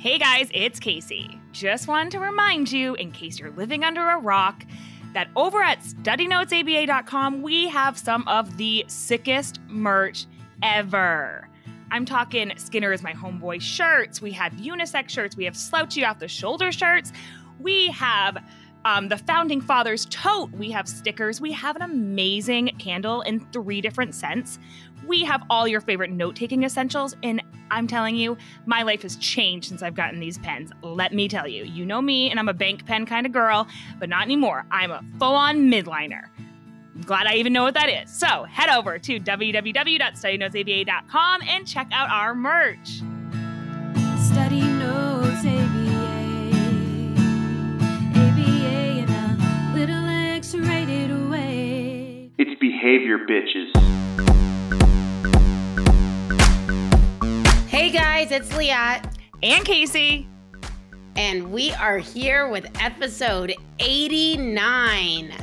Hey guys, it's Casey. Just wanted to remind you, in case you're living under a rock, that over at studynotesaba.com, we have some of the sickest merch ever. I'm talking Skinner is my homeboy shirts. We have unisex shirts. We have slouchy off the shoulder shirts. We have um, the founding fathers tote. We have stickers. We have an amazing candle in three different scents. We have all your favorite note taking essentials. And I'm telling you, my life has changed since I've gotten these pens. Let me tell you, you know me, and I'm a bank pen kind of girl, but not anymore. I'm a full on Mildliner. I'm glad I even know what that is. So head over to www.studynotesaba.com and check out our merch. Study notes ABA. ABA in a little X-rated way. It's behavior, bitches. Hey guys, it's Liat, And Casey. and we are here with episode 89.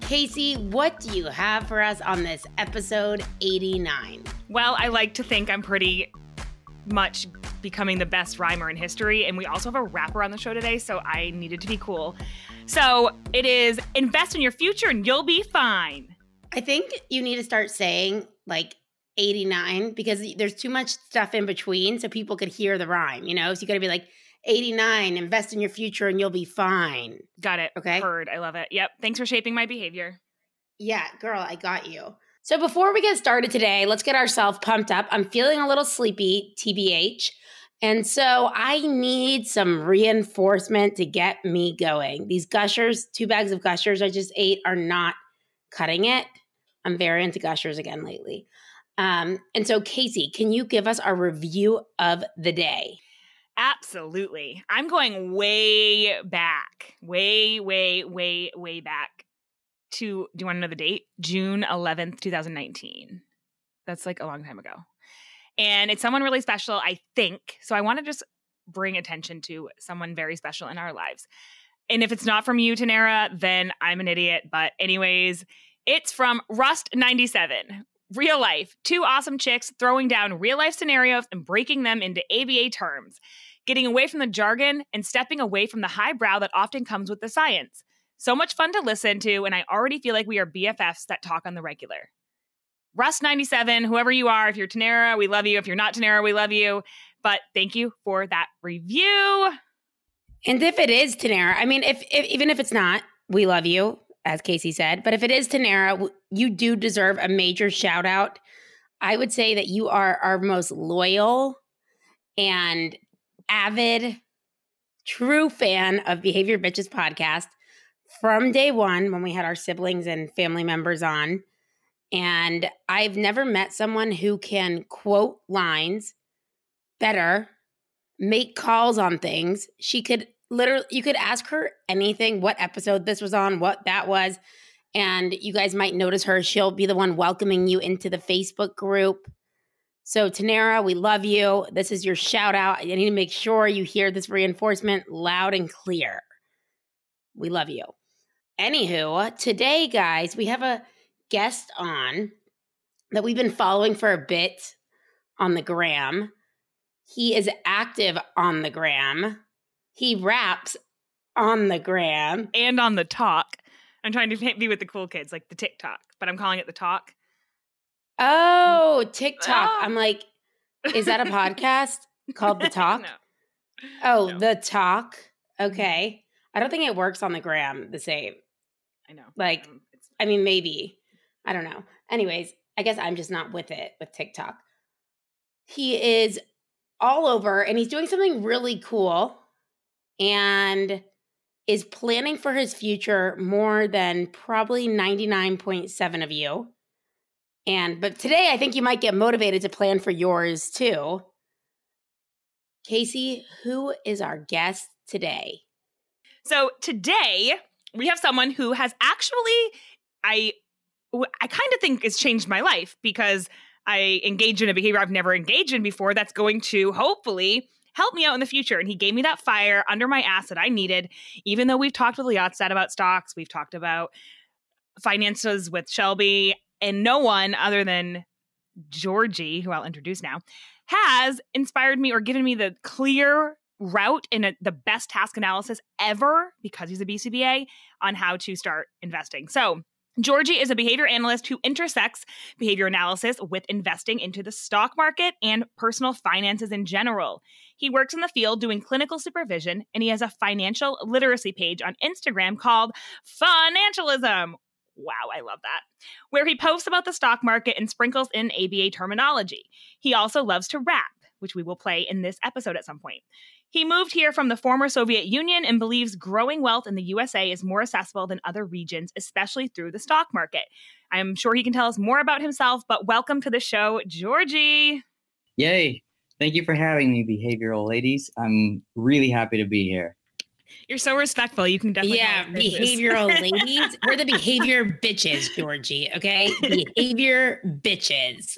Casey, what do you have for us on this episode 89? Well, I like to think I'm pretty much becoming the best rhymer in history. And we also have a rapper on the show today, so I needed to be cool. So it is invest in your future and you'll be fine. I think you need to start saying like 89 because there's too much stuff in between so people could hear the rhyme, you know? So you got to be like 89, invest in your future and you'll be fine. Got it. Okay. Heard. I love it. Yep. Thanks for shaping my behavior. Yeah, girl, I got you. So before we get started today, let's get ourselves pumped up. I'm feeling a little sleepy, TBH. And so I need some reinforcement to get me going. These gushers, two bags of gushers I just ate, are not cutting it. I'm very into gushers again lately. Um, and so, Casey, can you give us our review of the day? Absolutely. I'm going way back, way, way, way, way back to, do you want to know the date? June 11th, 2019. That's like a long time ago. And it's someone really special, I think. So I want to just bring attention to someone very special in our lives. And if it's not from you, Tanera, then I'm an idiot. But, anyways, it's from Rust97. Real life. Two awesome chicks throwing down real life scenarios and breaking them into ABA terms getting away from the jargon and stepping away from the highbrow that often comes with the science. So much fun to listen to, and I already feel like we are BFFs that talk on the regular. Rust97, whoever you are, if you're Tanera, we love you. If you're not Tanera, we love you. But thank you for that review. And if it is Tanera, I mean, if, if even if it's not, we love you, as Casey said. But if it is Tanera, you do deserve a major shout out. I would say that you are our most loyal and avid, true fan of Behavior Bitches podcast from day one when we had our siblings and family members on. And I've never met someone who can quote lines better, make calls on things. She could literally, you could ask her anything, what episode this was on, what that was. And you guys might notice her. She'll be the one welcoming you into the Facebook group. So, Tanera, we love you. This is your shout out. I need to make sure you hear this reinforcement loud and clear. We love you. Anywho, today, guys, we have a guest on that we've been following for a bit on the gram. He is active on the gram. He raps on the gram. And on the talk, I'm trying to be with the cool kids, like the TikTok, but I'm calling it the talk. Oh, TikTok. Oh. I'm like, is that a podcast called The Talk? no. Oh, No. The Talk. Okay. I don't think it works on the gram the same. I know. Like, Um, I mean, maybe. I don't know. Anyways, I guess I'm just not with it with TikTok. He is all over and he's doing something really cool and is planning for his future more than probably 99.7 of you. And but today I think you might get motivated to plan for yours too. Casey, who is our guest today? So today we have someone who has actually, I, I kind of think has changed my life because I engage in a behavior I've never engaged in before. That's going to hopefully help me out in the future. And he gave me that fire under my ass that I needed. Even though we've talked with Liatzad about stocks, we've talked about finances with Shelby, and no one other than Georgie, who I'll introduce now, has inspired me or given me the clear route in a, the best task analysis ever because he's a BCBA on how to start investing. So, Georgie is a behavior analyst who intersects behavior analysis with investing into the stock market and personal finances in general. He works in the field doing clinical supervision, and he has a financial literacy page on Instagram called Financialism. Wow, I love that. Where he posts about the stock market and sprinkles in ABA terminology. He also loves to rap, which we will play in this episode at some point. He moved here from the former Soviet Union and believes growing wealth in the USA is more accessible than other regions, especially through the stock market. I'm sure he can tell us more about himself, but welcome to the show, Georgie. Yay. Thank you for having me, behavioral ladies. I'm really happy to be here. You're so respectful. You can definitely. Yeah, behavioral ladies. We're the behavior bitches, Georgie. Okay, behavior bitches.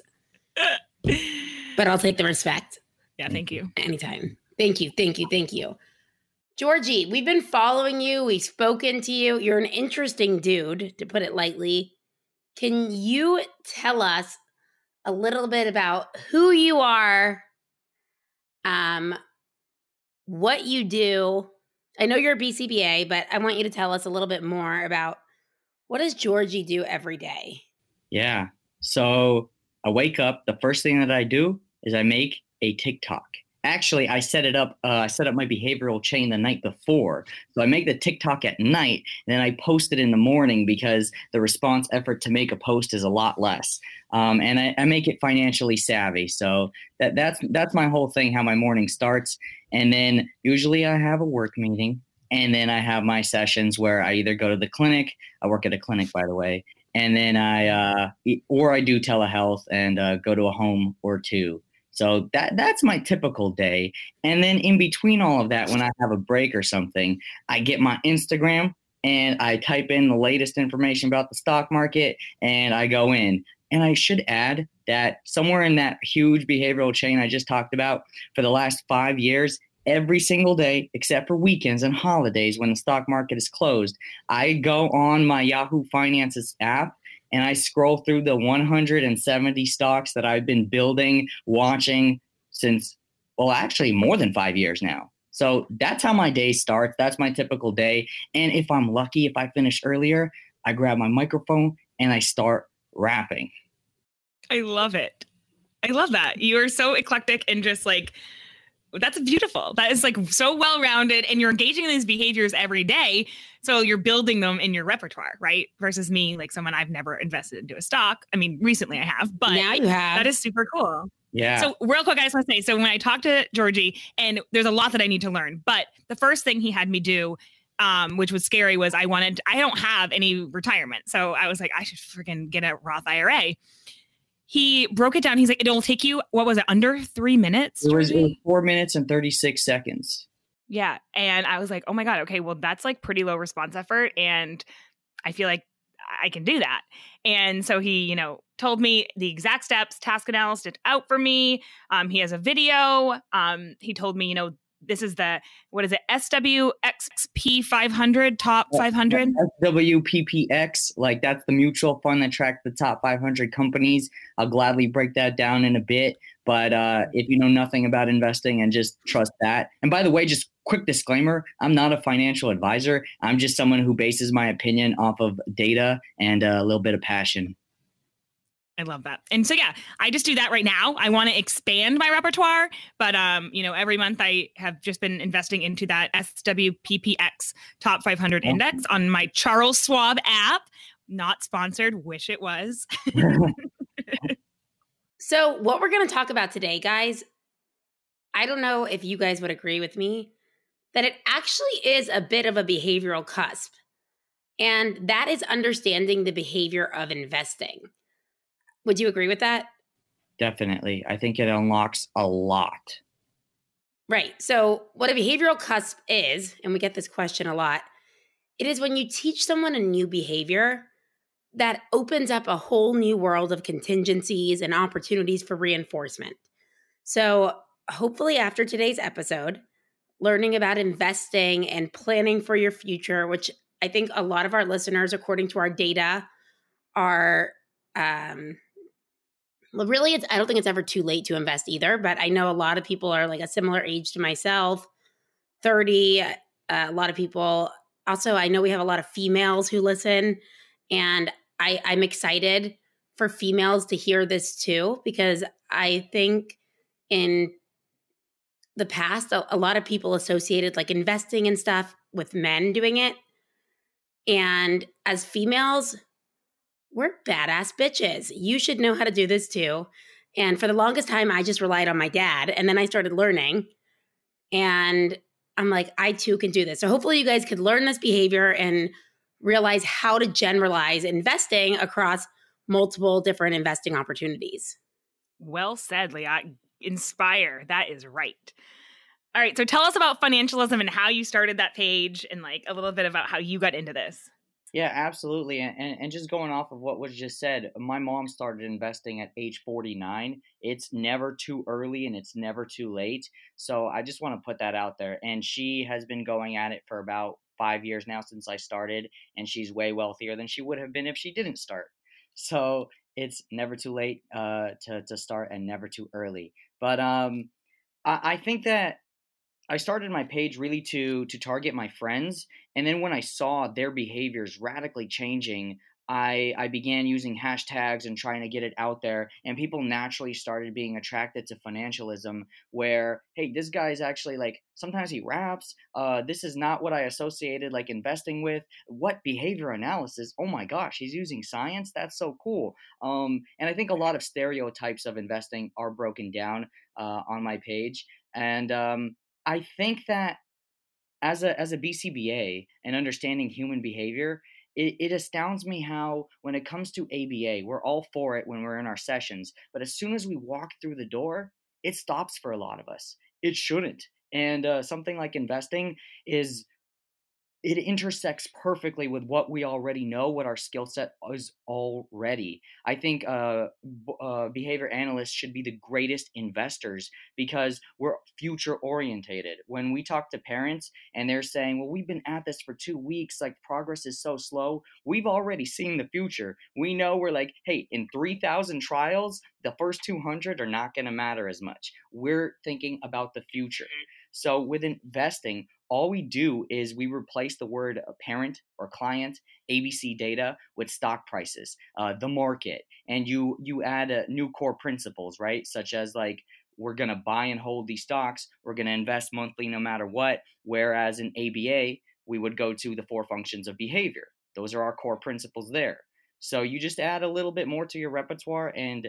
But I'll take the respect. Yeah, thank you. Anytime. Thank you. Thank you. Thank you. Georgie, we've been following you. We've spoken to you. You're an interesting dude, to put it lightly. Can you tell us a little bit about who you are, um, what you do? I know you're a BCBA, but I want you to tell us a little bit more about what does Georgie do every day? Yeah. So I wake up. The first thing that I do is I make a TikTok actually i set it up uh, i set up my behavioral chain the night before. So i make the tiktok at night and then i post it in the morning because the response effort to make a post is a lot less. Um, and I, I, make it financially savvy. So that, that's that's my whole thing how my morning starts. And then usually i have a work meeting and then i have my sessions where i either go to the clinic i work at a clinic by the way and then i uh, or i do telehealth and uh, go to a home or two so that that's my typical day. And then in between all of that, when I have a break or something, I get my Instagram and I type in the latest information about the stock market and I go in. And I should add that somewhere in that huge behavioral chain I just talked about, for the last five years, every single day, except for weekends and holidays when the stock market is closed, I go on my Yahoo Finances app and I scroll through the 170 stocks that I've been building, watching since, well, actually more than five years now. So that's how my day starts. That's my typical day. And if I'm lucky, if I finish earlier, I grab my microphone and I start rapping. I love it. I love that. You are so eclectic and just like that's beautiful. That is like so well rounded, and you're engaging in these behaviors every day. So you're building them in your repertoire, right? Versus me, like someone I've never invested into a stock. I mean, recently I have, but now you have. That is super cool. Yeah. So real quick, I just want to say, so when I talked to Georgie, and there's a lot that I need to learn, but the first thing he had me do um, which was scary, was I wanted, I don't have any retirement. So I was like, I should freaking get a Roth IRA he broke it down. He's like, it'll take you, what was it, under three minutes? It was, it was four minutes and 36 seconds. Yeah. And I was like, oh my God, okay, well, that's like pretty low response effort. And I feel like I can do that. And so he, you know, told me the exact steps, task analysis it out for me. Um, he has a video. Um, he told me, you know, this is the what is it? Swxp 500 top 500 swppx like that's the mutual fund that tracks the top 500 companies. I'll gladly break that down in a bit but uh, if you know nothing about investing and just trust that. And by the way just quick disclaimer i'm not a financial advisor. I'm just someone who bases my opinion off of data and a little bit of passion I love that. And so yeah, I just do that right now. I want to expand my repertoire, but um, you know, every month I have just been investing into that SWPPX top 500 index on my Charles Schwab app. Not sponsored, wish it was. so, what we're going to talk about today, guys, I don't know if you guys would agree with me that it actually is a bit of a behavioral cusp. And that is understanding the behavior of investing. Would you agree with that? Definitely. I think it unlocks a lot. Right. So, what a behavioral cusp is, and we get this question a lot, it is when you teach someone a new behavior that opens up a whole new world of contingencies and opportunities for reinforcement. So, hopefully, after today's episode, learning about investing and planning for your future, which I think a lot of our listeners, according to our data, are um, really, it's I don't think it's ever too late to invest either. But I know a lot of people are like a similar age to myself, 30. Uh, a lot of people. Also, I know we have a lot of females who listen, and I, I'm excited for females to hear this too because I think in the past a, a lot of people associated like investing and stuff with men doing it, and as females, we're badass bitches. You should know how to do this too. And for the longest time, I just relied on my dad. And then I started learning. And I'm like, I too can do this. So hopefully, you guys could learn this behavior and realize how to generalize investing across multiple different investing opportunities. Well said, Leah. Inspire. That is right. All right. So tell us about financialism and how you started that page and like a little bit about how you got into this. Yeah, absolutely. And, and just going off of what was just said, my mom started investing at age 49. It's never too early and it's never too late. So I just want to put that out there. And she has been going at it for about five years now since I started. And she's way wealthier than she would have been if she didn't start. So it's never too late uh, to, to start and never too early. But um, I, I think that I started my page really to to target my friends, and then when I saw their behaviors radically changing, I I began using hashtags and trying to get it out there, and people naturally started being attracted to financialism. Where hey, this guy's actually like sometimes he raps. Uh, this is not what I associated like investing with. What behavior analysis? Oh my gosh, he's using science. That's so cool. Um, and I think a lot of stereotypes of investing are broken down uh, on my page, and um, I think that as a as a BCBA and understanding human behavior, it, it astounds me how when it comes to ABA, we're all for it when we're in our sessions, but as soon as we walk through the door, it stops for a lot of us. It shouldn't. And uh, something like investing is it intersects perfectly with what we already know, what our skill set is already. I think uh, b- uh, behavior analysts should be the greatest investors because we're future orientated. When we talk to parents and they're saying, Well, we've been at this for two weeks, like progress is so slow, we've already seen the future. We know we're like, Hey, in 3,000 trials, the first 200 are not going to matter as much. We're thinking about the future. So with investing, all we do is we replace the word parent or client abc data with stock prices uh, the market. And you you add uh, new core principles right? Such as like we're going to buy and hold these stocks we're going to invest monthly no matter what whereas in aba we would go to the four functions of behavior. Those are our core principles there. So you just add a little bit more to your repertoire and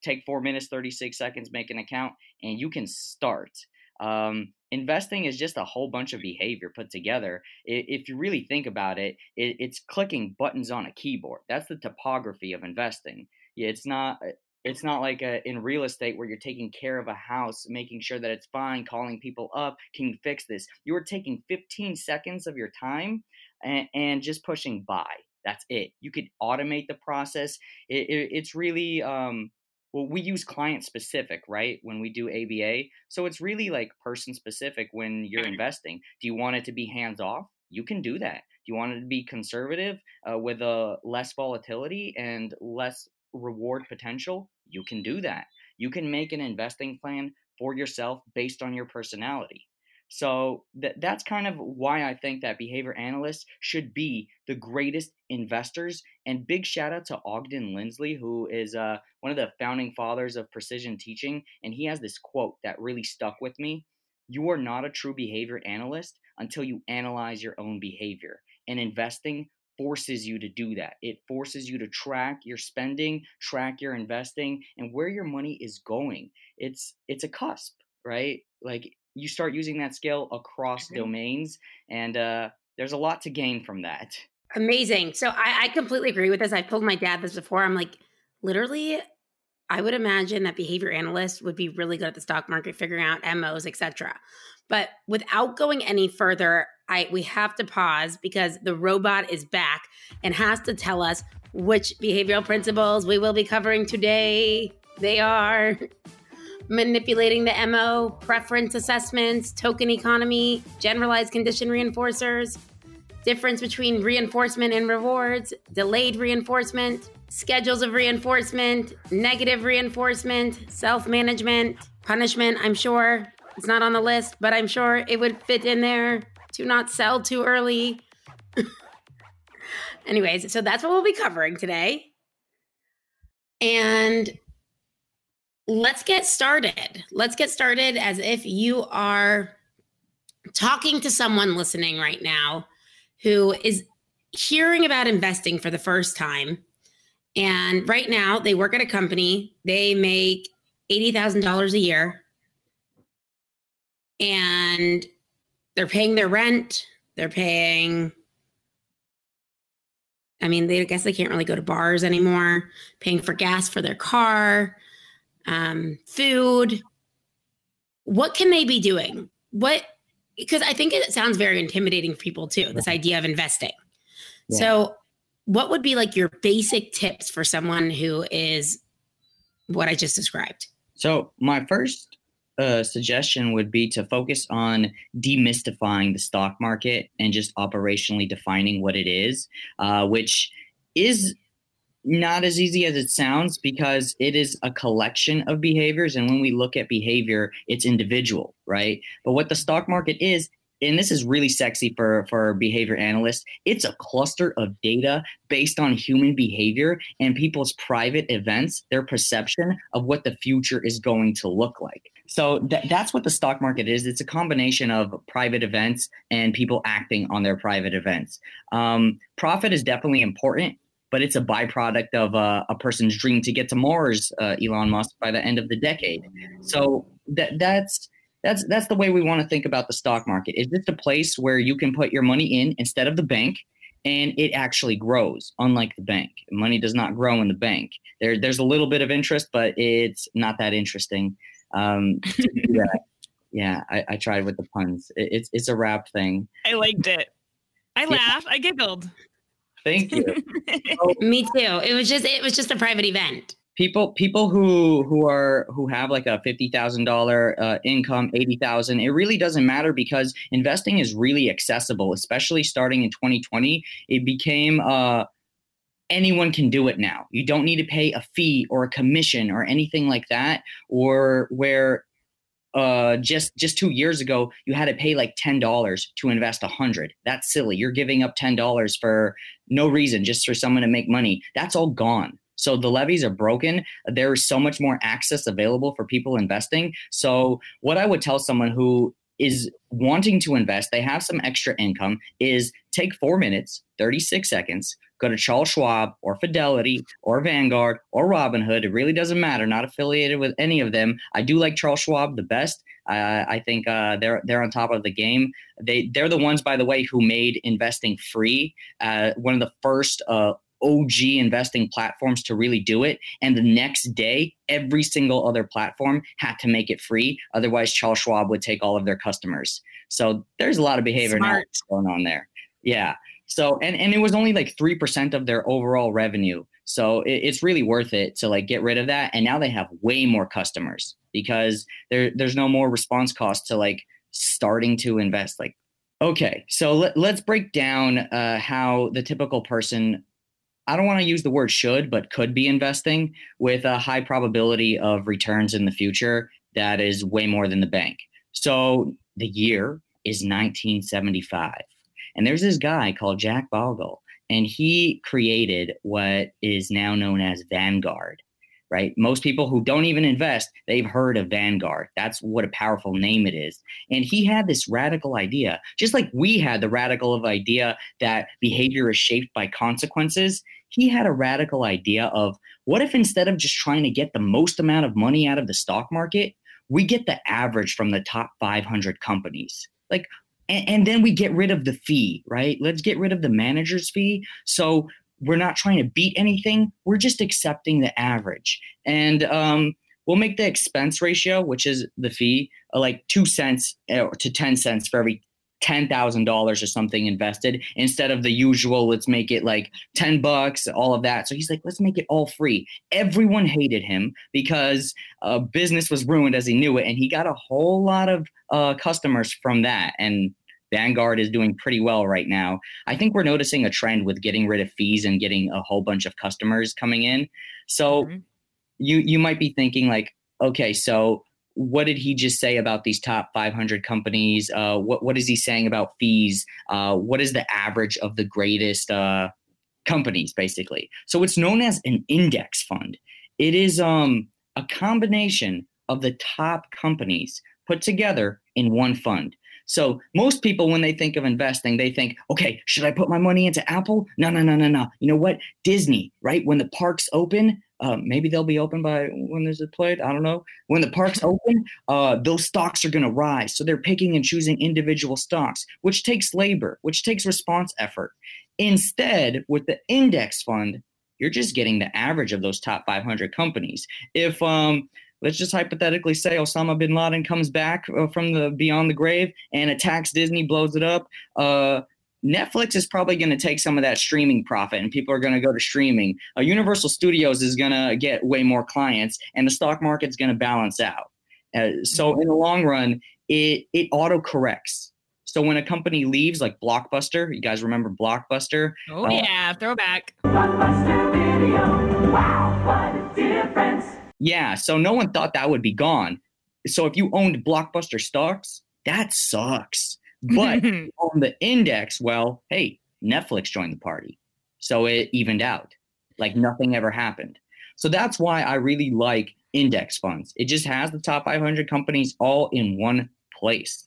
take four minutes 36 seconds make an account and you can start. Um, investing is just a whole bunch of behavior put together. If you really think about it, it's clicking buttons on a keyboard. That's the topography of investing. It's not. Uh, it's not like a, in real estate where you're taking care of a house, making sure that it's fine, calling people up. Can you fix this? You are taking 15 seconds of your time and, and just pushing buy. That's it. You could automate the process. It, it, it's really um, well we use client specific right when we do aba so it's really like person specific when you're mm-hmm. investing. Do you want it to be hands off? You can do that. Do you want it to be conservative uh, with a less volatility and less reward potential? You can do that. You can make an investing plan for yourself based on your personality so th- that's kind of why I think that behavior analysts should be the greatest investors. And big shout out to Ogden Lindsley, who is uh, one of the founding fathers of precision teaching. And he has this quote that really stuck with me You are not a true behavior analyst until you analyze your own behavior. And investing forces you to do that. It forces you to track your spending, track your investing, and where your money is going. It's it's a cusp, right? Like you start using that skill across mm-hmm. domains, and uh, there's a lot to gain from that. Amazing. So I, I completely agree with this. I've told my dad this before. I'm like, literally, I would imagine that behavior analysts would be really good at the stock market, figuring out MOs, etc. But without going any further, I we have to pause because the robot is back and has to tell us which behavioral principles we will be covering today. They are manipulating the MO, preference assessments, token economy, generalized condition reinforcers, difference between reinforcement and rewards, delayed reinforcement, schedules of reinforcement, negative reinforcement, self management, punishment, I'm sure, It's not on the list, but I'm sure it would fit in there to not sell too early. Anyways, so that's what we'll be covering today. And let's get started. Let's get started as if you are talking to someone listening right now who is hearing about investing for the first time. And right now, they work at a company, they make $80,000 a year, and they're paying their rent, they're paying I mean, they I guess they can't really go to bars anymore, paying for gas for their car, um, food. What can they be doing? What because I think it sounds very intimidating for people too, this idea of investing. Yeah. So what would be like your basic tips for someone who is what I just described? So my first uh, suggestion would be to focus on demystifying the stock market and just operationally defining what it is, uh, which is not as easy as it sounds because it is a collection of behaviors. And when we look at behavior, it's individual, right? But what the stock market is, and this is really sexy for for behavior analysts it's a cluster of data based on human behavior and people's private events their perception of what the future is going to look like so th- that's what the stock market is. It's a combination of private events and people acting on their private events. Um, profit is definitely important, but it's a byproduct of uh, a person's dream to get to Mars, uh, Elon Musk, by the end of the decade. So that that's that's that's the way we want to think about the stock market. Is this a place where you can put your money in instead of the bank? and it actually grows unlike the bank money does not grow in the bank there, there's a little bit of interest but it's not that interesting um, yeah, I, I, tried with the puns. It, it's it's a rap thing. I liked it. I laughed. I giggled. Thank you. so, Me too. It was just it was just a private event. People people who who are who have like a fifty thousand uh, dollar income, eighty thousand. It really doesn't matter because investing is really accessible, especially starting in 2020. It became uh anyone can do it now. You don't need to pay a fee or a commission or anything like that. Or where uh, just just two years ago you had to pay like ten dollars to invest a hundred. That's silly. You're giving up ten dollars for no reason, just for someone to make money. That's all gone. So the levies are broken. There is so much more access available for people investing. So what I would tell someone who is wanting to invest, they have some extra income, is take four minutes, 36 seconds, go to Charles Schwab or Fidelity or Vanguard or Robinhood. It really doesn't matter. Not affiliated with any of them. I do like Charles Schwab the best. Uh, I think uh, they're they're on top of the game. They they're the ones, by the way, who made investing free. Uh, one of the first uh, OG investing platforms to really do it. And the next day, every single other platform had to make it free. Otherwise, Charles Schwab would take all of their customers. So there's a lot of behavior going on there. Yeah. So and and it was only like three percent of their overall revenue. So it, it's really worth it to like get rid of that. And now they have way more customers because there there's no more response cost to like starting to invest. Like, okay, so let, let's break down uh, how the typical person. I don't want to use the word should, but could be investing with a high probability of returns in the future that is way more than the bank. So the year is 1975. And there's this guy called Jack Bogle, and he created what is now known as Vanguard. Right? Most people who don't even invest, they've heard of Vanguard. That's what a powerful name it is. And he had this radical idea, just like we had the radical of idea that behavior is shaped by consequences. He had a radical idea of what if instead of just trying to get the most amount of money out of the stock market, we get the average from the top 500 companies. Like, and, and then we get rid of the fee, right? Let's get rid of the manager's fee. So we're not trying to beat anything. We're just accepting the average. And um, we'll make the expense ratio, which is the fee, like two cents uh, to 10 cents for every $10,000 or something invested instead of the usual, let's make it like 10 bucks, all of that. So he's like, let's make it all free. Everyone hated him because uh, business was ruined as he knew it. And he got a whole lot of uh, customers from that. And Vanguard is doing pretty well right now. I think we're noticing a trend with getting rid of fees and getting a whole bunch of customers coming in. So mm-hmm. you you might be thinking like, okay, so what did he just say about these top 500 companies? Uh, what what is he saying about fees? Uh, what is the average of the greatest uh, companies, basically? So it's known as an index fund. It is um, a combination of the top companies put together in one fund. So most people, when they think of investing, they think, okay, should I put my money into Apple? No, no, no, no, no. You know what? Disney, right? When the parks open, uh, maybe they'll be open by when there's a played. I don't know. When the parks open, uh, those stocks are going to rise. So they're picking and choosing individual stocks, which takes labor, which takes response effort. Instead, with the index fund, you're just getting the average of those top 500 companies. If um, let's just hypothetically say Osama bin Laden comes back uh, from the beyond the grave and attacks Disney, blows it up. Uh, Netflix is probably going to take some of that streaming profit, and people are going to go to streaming. Uh, Universal Studios is going to get way more clients, and the stock market's going to balance out. Uh, so in the long run, it it auto corrects. So when a company leaves, like Blockbuster, you guys remember Blockbuster? Oh uh, yeah, throwback. Blockbuster video. Wow, what a difference. Yeah, so no one thought that would be gone. So if you owned blockbuster stocks, that sucks. But on the index, well, hey, Netflix joined the party. So it evened out. Like nothing ever happened. So that's why I really like index funds. It just has the top 500 companies all in one place.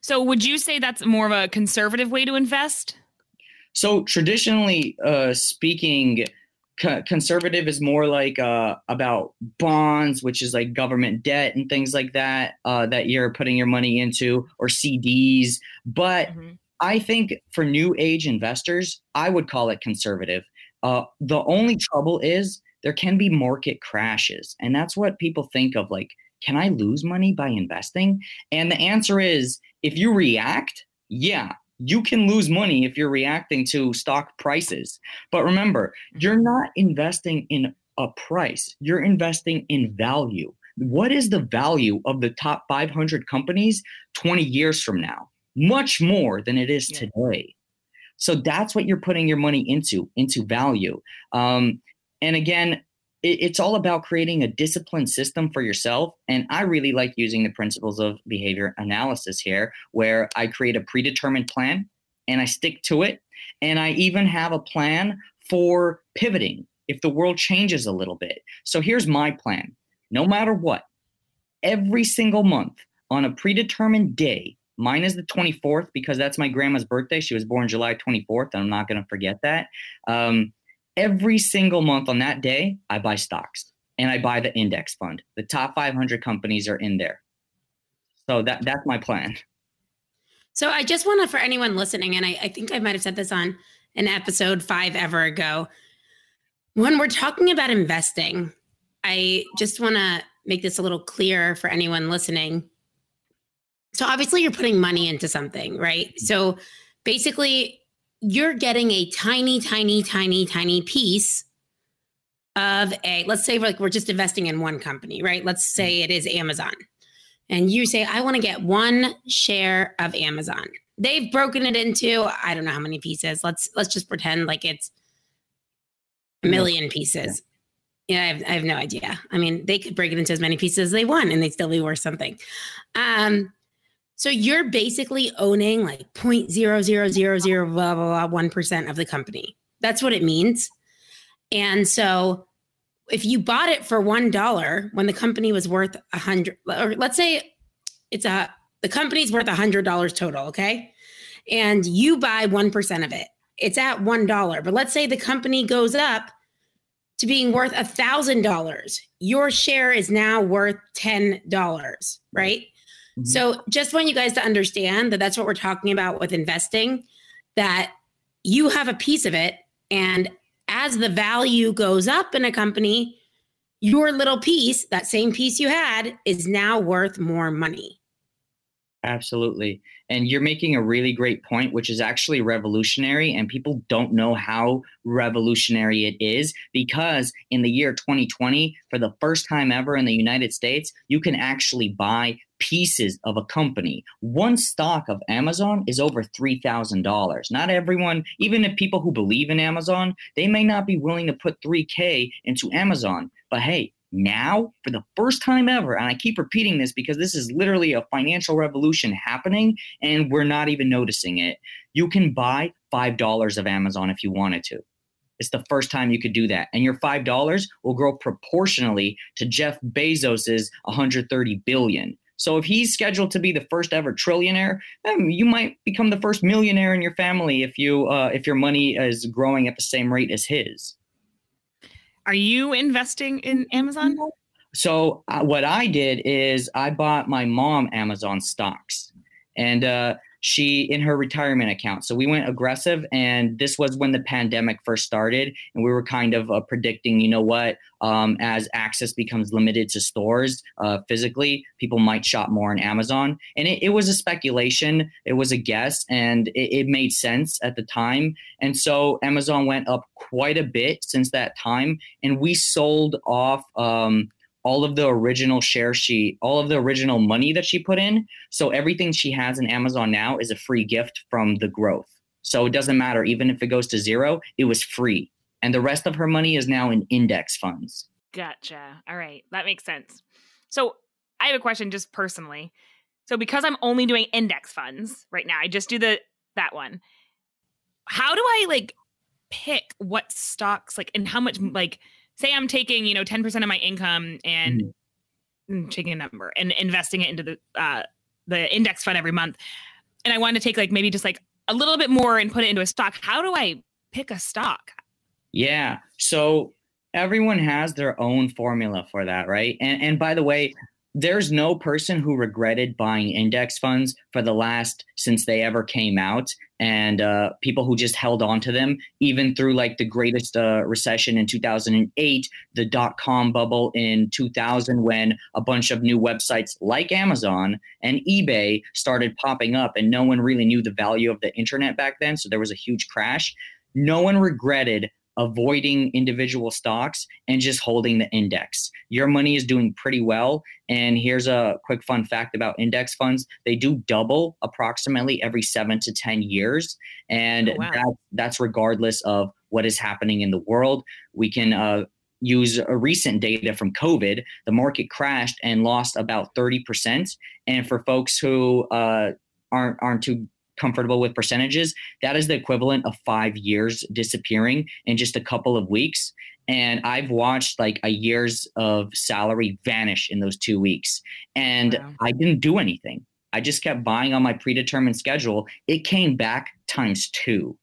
So would you say that's more of a conservative way to invest? So traditionally uh, speaking, conservative is more like uh, about bonds, which is like government debt and things like that uh, that you're putting your money into, or CDs. But mm-hmm. I think for new age investors, I would call it conservative. Uh, the only trouble is there can be market crashes, and that's what people think of. Like, can I lose money by investing? And the answer is, if you react, yeah, you can lose money if you're reacting to stock prices. But remember, you're mm-hmm. not investing in a price, you're investing in value. What is the value of the top 500 companies 20 years from now? Much more than it is today. So that's what you're putting your money into, into value. Um, and again, it's all about creating a disciplined system for yourself. And I really like using the principles of behavior analysis here, where I create a predetermined plan and I stick to it. And I even have a plan for pivoting if the world changes a little bit. So here's my plan no matter what, every single month on a predetermined day, mine is the 24th because that's my grandma's birthday. She was born July 24th, and I'm not going to forget that. Um, every single month on that day, I buy stocks and I buy the index fund. The top 500 companies are in there. So that that's my plan. So I just want to, for anyone listening, and I, I think I might have said this on an episode five ever ago. When we're talking about investing, I just want to make this a little clearer for anyone listening. So obviously, you're putting money into something, right? So basically, you're getting a tiny, tiny, tiny, tiny piece of a, let's say like we're just investing in one company, right? Let's say it is Amazon. And you say, I want to get one share of Amazon. They've broken it into, I don't know how many pieces. Let's let's just pretend like it's a million pieces. Yeah, I have, I have no idea. I mean, they could break it into as many pieces as they want and they'd still be worth something. Um, so you're basically owning like 0.0000 blah, blah, blah, 1% of the company. That's what it means. And so if you bought it for $1 when the company was worth a hundred, or let's say it's a, the company's worth a hundred dollars total. Okay. And you buy 1% of it, it's at $1. But let's say the company goes up to being worth a thousand dollars. Your share is now worth $10, right? Mm-hmm. So just want you guys to understand that that's what we're talking about with investing, that you have a piece of it. And as the value goes up in a company, your little piece, that same piece you had, is now worth more money. Absolutely. And you're making a really great point, which is actually revolutionary. And people don't know how revolutionary it is because in the year 2020, for the first time ever in the United States, you can actually buy pieces of a company. One stock of Amazon is over $3,000. Not everyone, even the people who believe in Amazon, they may not be willing to put 3K into Amazon. But hey, now for the first time ever. And I keep repeating this because this is literally a financial revolution happening and we're not even noticing it. You can buy $5 of Amazon if you wanted to. It's the first time you could do that. And your $5 will grow proportionally to Jeff Bezos's 130 billion. So if he's scheduled to be the first ever trillionaire, then you might become the first millionaire in your family if you uh, if your money is growing at the same rate as his. Are you investing in Amazon? So uh, what I did is I bought my mom Amazon stocks, and uh, she in her retirement account. So we went aggressive, and this was when the pandemic first started, and we were kind of uh, predicting, you know what, um, as access becomes limited to stores uh, physically, people might shop more on Amazon, and it, it was a speculation, it was a guess, and it, it made sense at the time, and so Amazon went up quite a bit since that time, and we sold off. Um, all of the original share she all of the original money that she put in so everything she has in amazon now is a free gift from the growth so it doesn't matter even if it goes to zero it was free and the rest of her money is now in index funds Gotcha. All right. That makes sense. So I have a question just personally. So because I'm only doing index funds right now, I just do the that one. How do I like pick what stocks like and how much like say I'm taking, you know, 10% of my income and mm, taking a number and investing it into the uh the index fund every month. And I want to take like maybe just like a little bit more and put it into a stock. How do I pick a stock? Yeah. So everyone has their own formula for that, right? And and by the way, there's no person who regretted buying index funds for the last since they ever came out and uh, people who just held on to them even through like the greatest uh, recession in 2008 the dot-com bubble in 2000 when a bunch of new websites like amazon and ebay started popping up and no one really knew the value of the internet back then so there was a huge crash. No one regretted avoiding individual stocks and just holding the index. Your money is doing pretty well. And here's a quick fun fact about index funds they do double approximately every seven to 10 years. And Oh, wow. that, that's regardless of what is happening in the world. We can uh, use recent data from COVID. The market crashed and lost about 30%. And for folks who uh, aren't, aren't too comfortable with percentages, that is the equivalent of five years disappearing in just a couple of weeks. And I've watched like a year's of salary vanish in those two weeks. And Wow. I didn't do anything. I just kept buying on my predetermined schedule. It came back times two.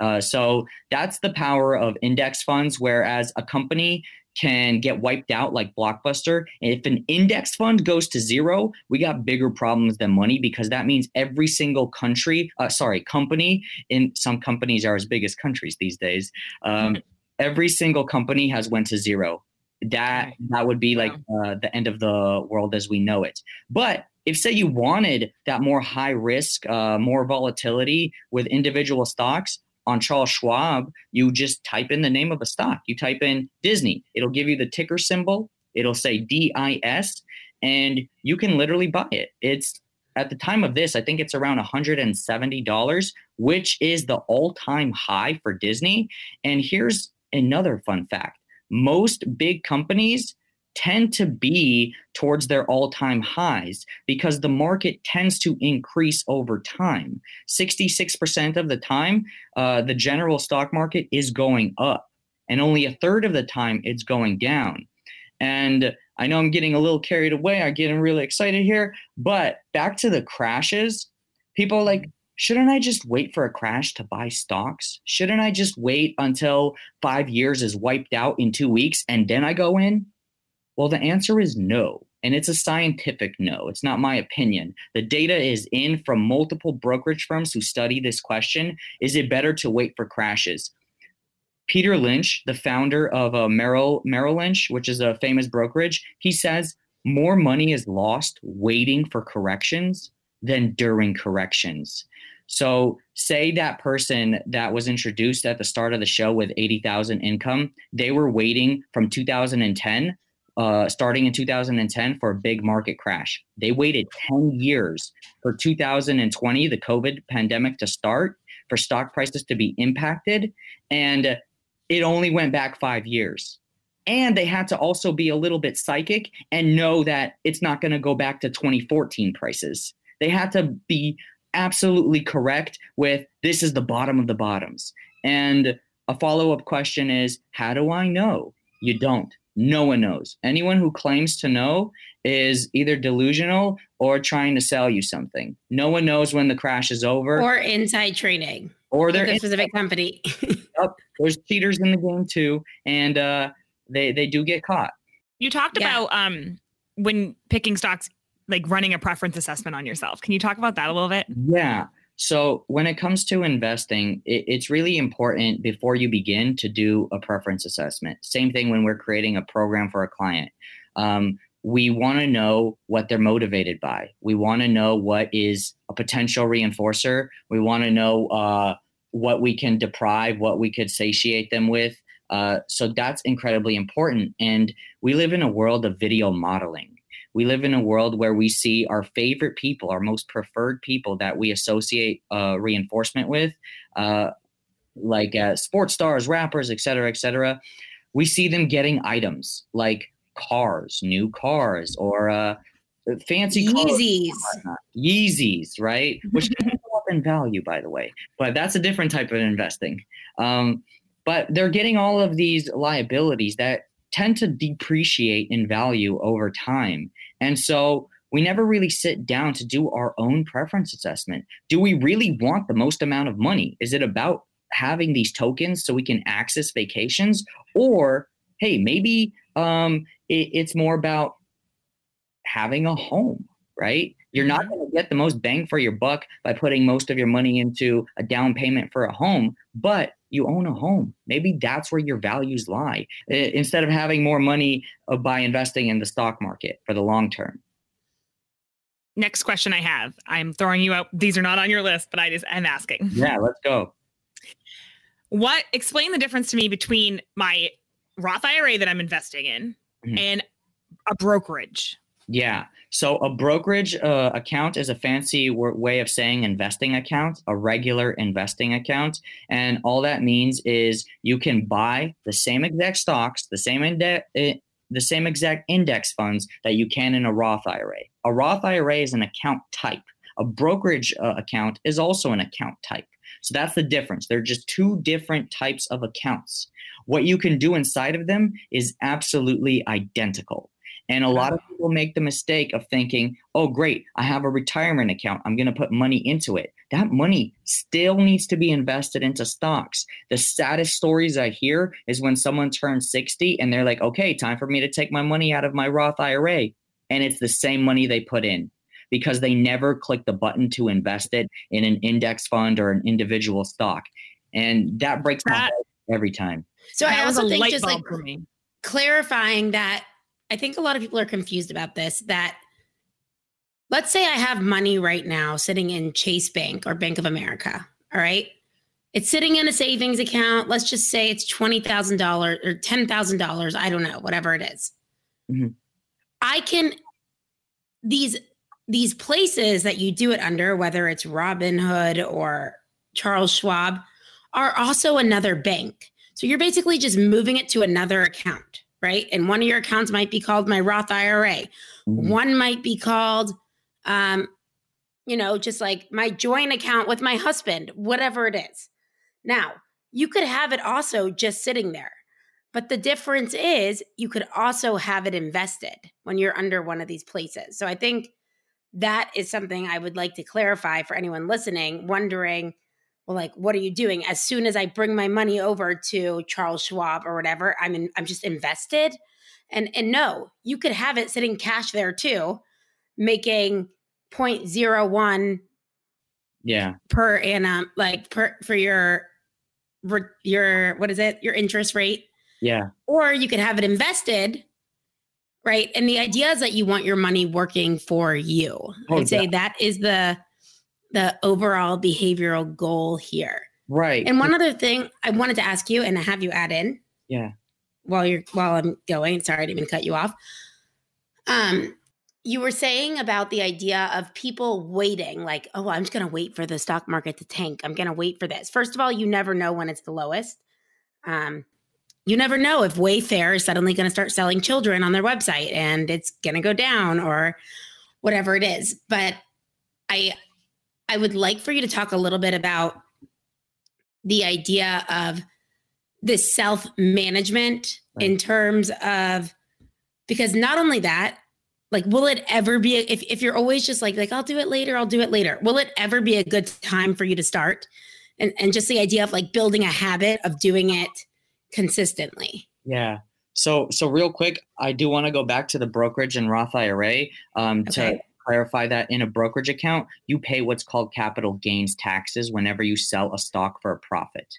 Uh, so that's the power of index funds. Whereas a company can get wiped out like Blockbuster. And if an index fund goes to zero, we got bigger problems than money because that means every single country, uh, sorry, company, in some companies are as big as countries these days. Um, every single company has went to zero. That that would be like uh, the end of the world as we know it. But if say you wanted that more high risk, uh, more volatility with individual stocks, on Charles Schwab, you just type in the name of a stock. You type in Disney, it'll give you the ticker symbol, it'll say DIS, and you can literally buy it. It's at the time of this, I think it's around $170, which is the all time high for Disney. And here's another fun fact most big companies tend to be towards their all time highs because the market tends to increase over time. 66% of the time, uh, the general stock market is going up, and only a third of the time it's going down. And I know I'm getting a little carried away. I'm getting really excited here. But back to the crashes, people like, shouldn't I just wait for a crash to buy stocks? Shouldn't I just wait until five years is wiped out in two weeks and then I go in? Well, the answer is no. And it's a scientific no. It's not my opinion. The data is in from multiple brokerage firms who study this question. Is it better to wait for crashes? Peter Lynch, the founder of uh, Merrill, Merrill Lynch, which is a famous brokerage, he says more money is lost waiting for corrections than during corrections. So, say that person that was introduced at the start of the show with 80,000 income, they were waiting from 2010 uh, starting in 2010 for a big market crash. They waited 10 years for 2020, the COVID pandemic, to start, for stock prices to be impacted, and it only went back five years. and they had to also be a little bit psychic and know that it's not going to go back to 2014 prices. They had to be absolutely correct with this is the bottom of the bottoms. And a follow up question is how do I know? You don't. No one knows. Anyone who claims to know is either delusional or trying to sell you something. No one knows when the crash is over Or inside trading. or With they're a specific company. Yep, there's cheaters in the game too, and uh, they they do get caught. You talked Yeah. about um when picking stocks, like running a preference assessment on yourself. Can you talk about that a little bit? Yeah. So when it comes to investing, it, it's really important before you begin to do a preference assessment. Same thing when we're creating a program for a client. Um, we want to know what they're motivated by. We want to know what is a potential reinforcer. We want to know uh, what we can deprive, what we could satiate them with. Uh, so that's incredibly important. And we live in a world of video modeling. We live in a world where we see our favorite people, our most preferred people that we associate uh, reinforcement with, uh, like uh, sports stars, rappers, et cetera, et cetera. We see them getting items like cars, new cars, or uh, fancy. Yeezys. Yeezys, right? Which can go up in value, by the way, but that's a different type of investing. Um, but they're getting all of these liabilities that tend to depreciate in value over time. And so we never really sit down to do our own preference assessment. Do we really want the most amount of money? Is it about having these tokens so we can access vacations? Or, hey, maybe um, it, it's more about having a home, right? You're not going to get the most bang for your buck by putting most of your money into a down payment for a home, but you own a home. Maybe that's where your values lie instead of having more money uh, by investing in the stock market for the long term. Next question I have. I'm throwing you out. These are not on your list, but I just I'm asking. Yeah, let's go. What explain the difference to me between my Roth IRA that I'm investing in Mhm. and a brokerage? Yeah. So a brokerage uh, account is a fancy w- way of saying investing account, a regular investing account. And all that means is you can buy the same exact stocks, the same index. The same exact index funds that you can in a Roth IRA. A Roth IRA is an account type. A brokerage uh, account is also an account type. So that's the difference. They're just two different types of accounts. What you can do inside of them is absolutely identical. And a lot uh-huh. of people make the mistake of thinking, oh, great, I have a retirement account. I'm going to put money into it. That money still needs to be invested into stocks. The saddest stories I hear is when someone turns 60 and they're like, okay, time for me to take my money out of my Roth IRA. And it's the same money they put in because they never click the button to invest it in an index fund or an individual stock. And that breaks my That- heart every time. So I that was also a think light just bulb like for me. clarifying that I think a lot of people are confused about this that let's say I have money right now sitting in Chase Bank or Bank of America, all right? It's sitting in a savings account. Let's just say it's $20,000 or $10,000, I don't know, whatever it is. Mhm. I can these these places that you do it under whether it's Robinhood or Charles Schwab are also another bank. So you're basically just moving it to another account, right? And one of your accounts might be called my Roth IRA. Mhm. One might be called, um, you know, just like my joint account with my husband, whatever it is. Now, you could have it also just sitting there. But the difference is you could also have it invested when you're under one of these places. So I think that is something I would like to clarify for anyone listening, wondering, well, like, what are you doing? As soon as I bring my money over to Charles Schwab or whatever, I'm in, I'm just invested. And and no, you could have it sitting cash there too, making 0.01 Yeah. per annum, like per for your your what is it? Your interest rate. Yeah. Or you could have it invested, right? And the idea is that you want your money working for you. Oh, I'd say that is the the overall behavioral goal here. Right. And one other thing I wanted to ask you and have you add in yeah. while you're while I'm going. Sorry, I didn't to cut you off. Um, you were saying about the idea of people waiting, like, oh, I'm just gonna wait for the stock market to tank. I'm gonna wait for this. First of all, you never know when it's the lowest. Um, you never know if Wayfair is suddenly going to start selling children on their website and it's going to go down or whatever it is. But I I would like for you to talk a little bit about the idea of this self management in terms of because not only that like will it ever be if, if you're always just like like i'll do it later i'll do it later will it ever be a good time for you to start and and just the idea of like building a habit of doing it consistently Yeah. So so real quick, I do want to go back to the brokerage and Roth IRA um, to Okay. Clarify that in a brokerage account, you pay what's called capital gains taxes whenever you sell a stock for a profit.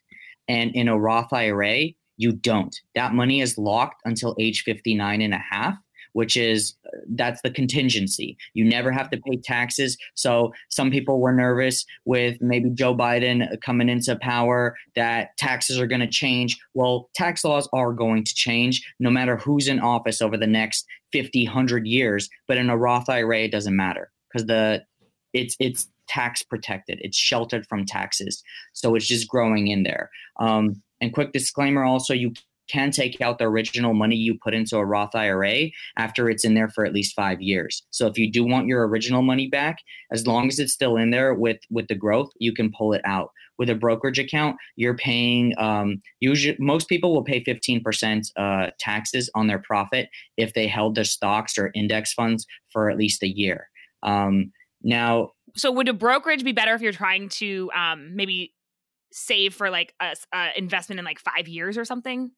And in a Roth IRA, you don't. That money is locked until age 59 and a half, which is that's the contingency. You never have to pay taxes. So some people were nervous with maybe Joe Biden coming into power that taxes are going to change. Well, tax laws are going to change no matter who's in office over the next 50, 100 years. But in a Roth IRA, it doesn't matter because the it's it's tax protected. It's sheltered from taxes. So it's just growing in there. Um, and quick disclaimer also, you can take out the original money you put into a Roth IRA after it's in there for at least five years. So if you do want your original money back, as long as it's still in there with with the growth, you can pull it out. With a brokerage account, you're paying um, usually most people will pay 15% uh, taxes on their profit if they held their stocks or index funds for at least a year. Um, now, So would a brokerage be better if you're trying to um, maybe save for like a investment in like five years or something?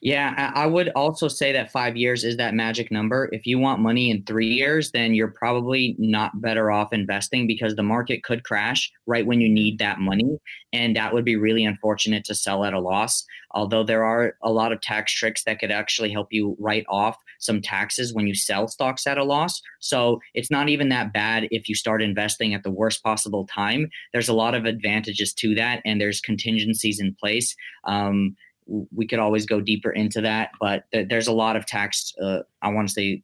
Yeah, I would also say that five years is that magic number. If you want money in three years, then you're probably not better off investing because the market could crash right when you need that money. And that would be really unfortunate to sell at a loss. Although there are a lot of tax tricks that could actually help you write off some taxes when you sell stocks at a loss. So it's not even that bad if you start investing at the worst possible time. There's a lot of advantages to that, and there's contingencies in place. Um, we could always go deeper into that, but th- there's a lot of tax, uh, I want to say,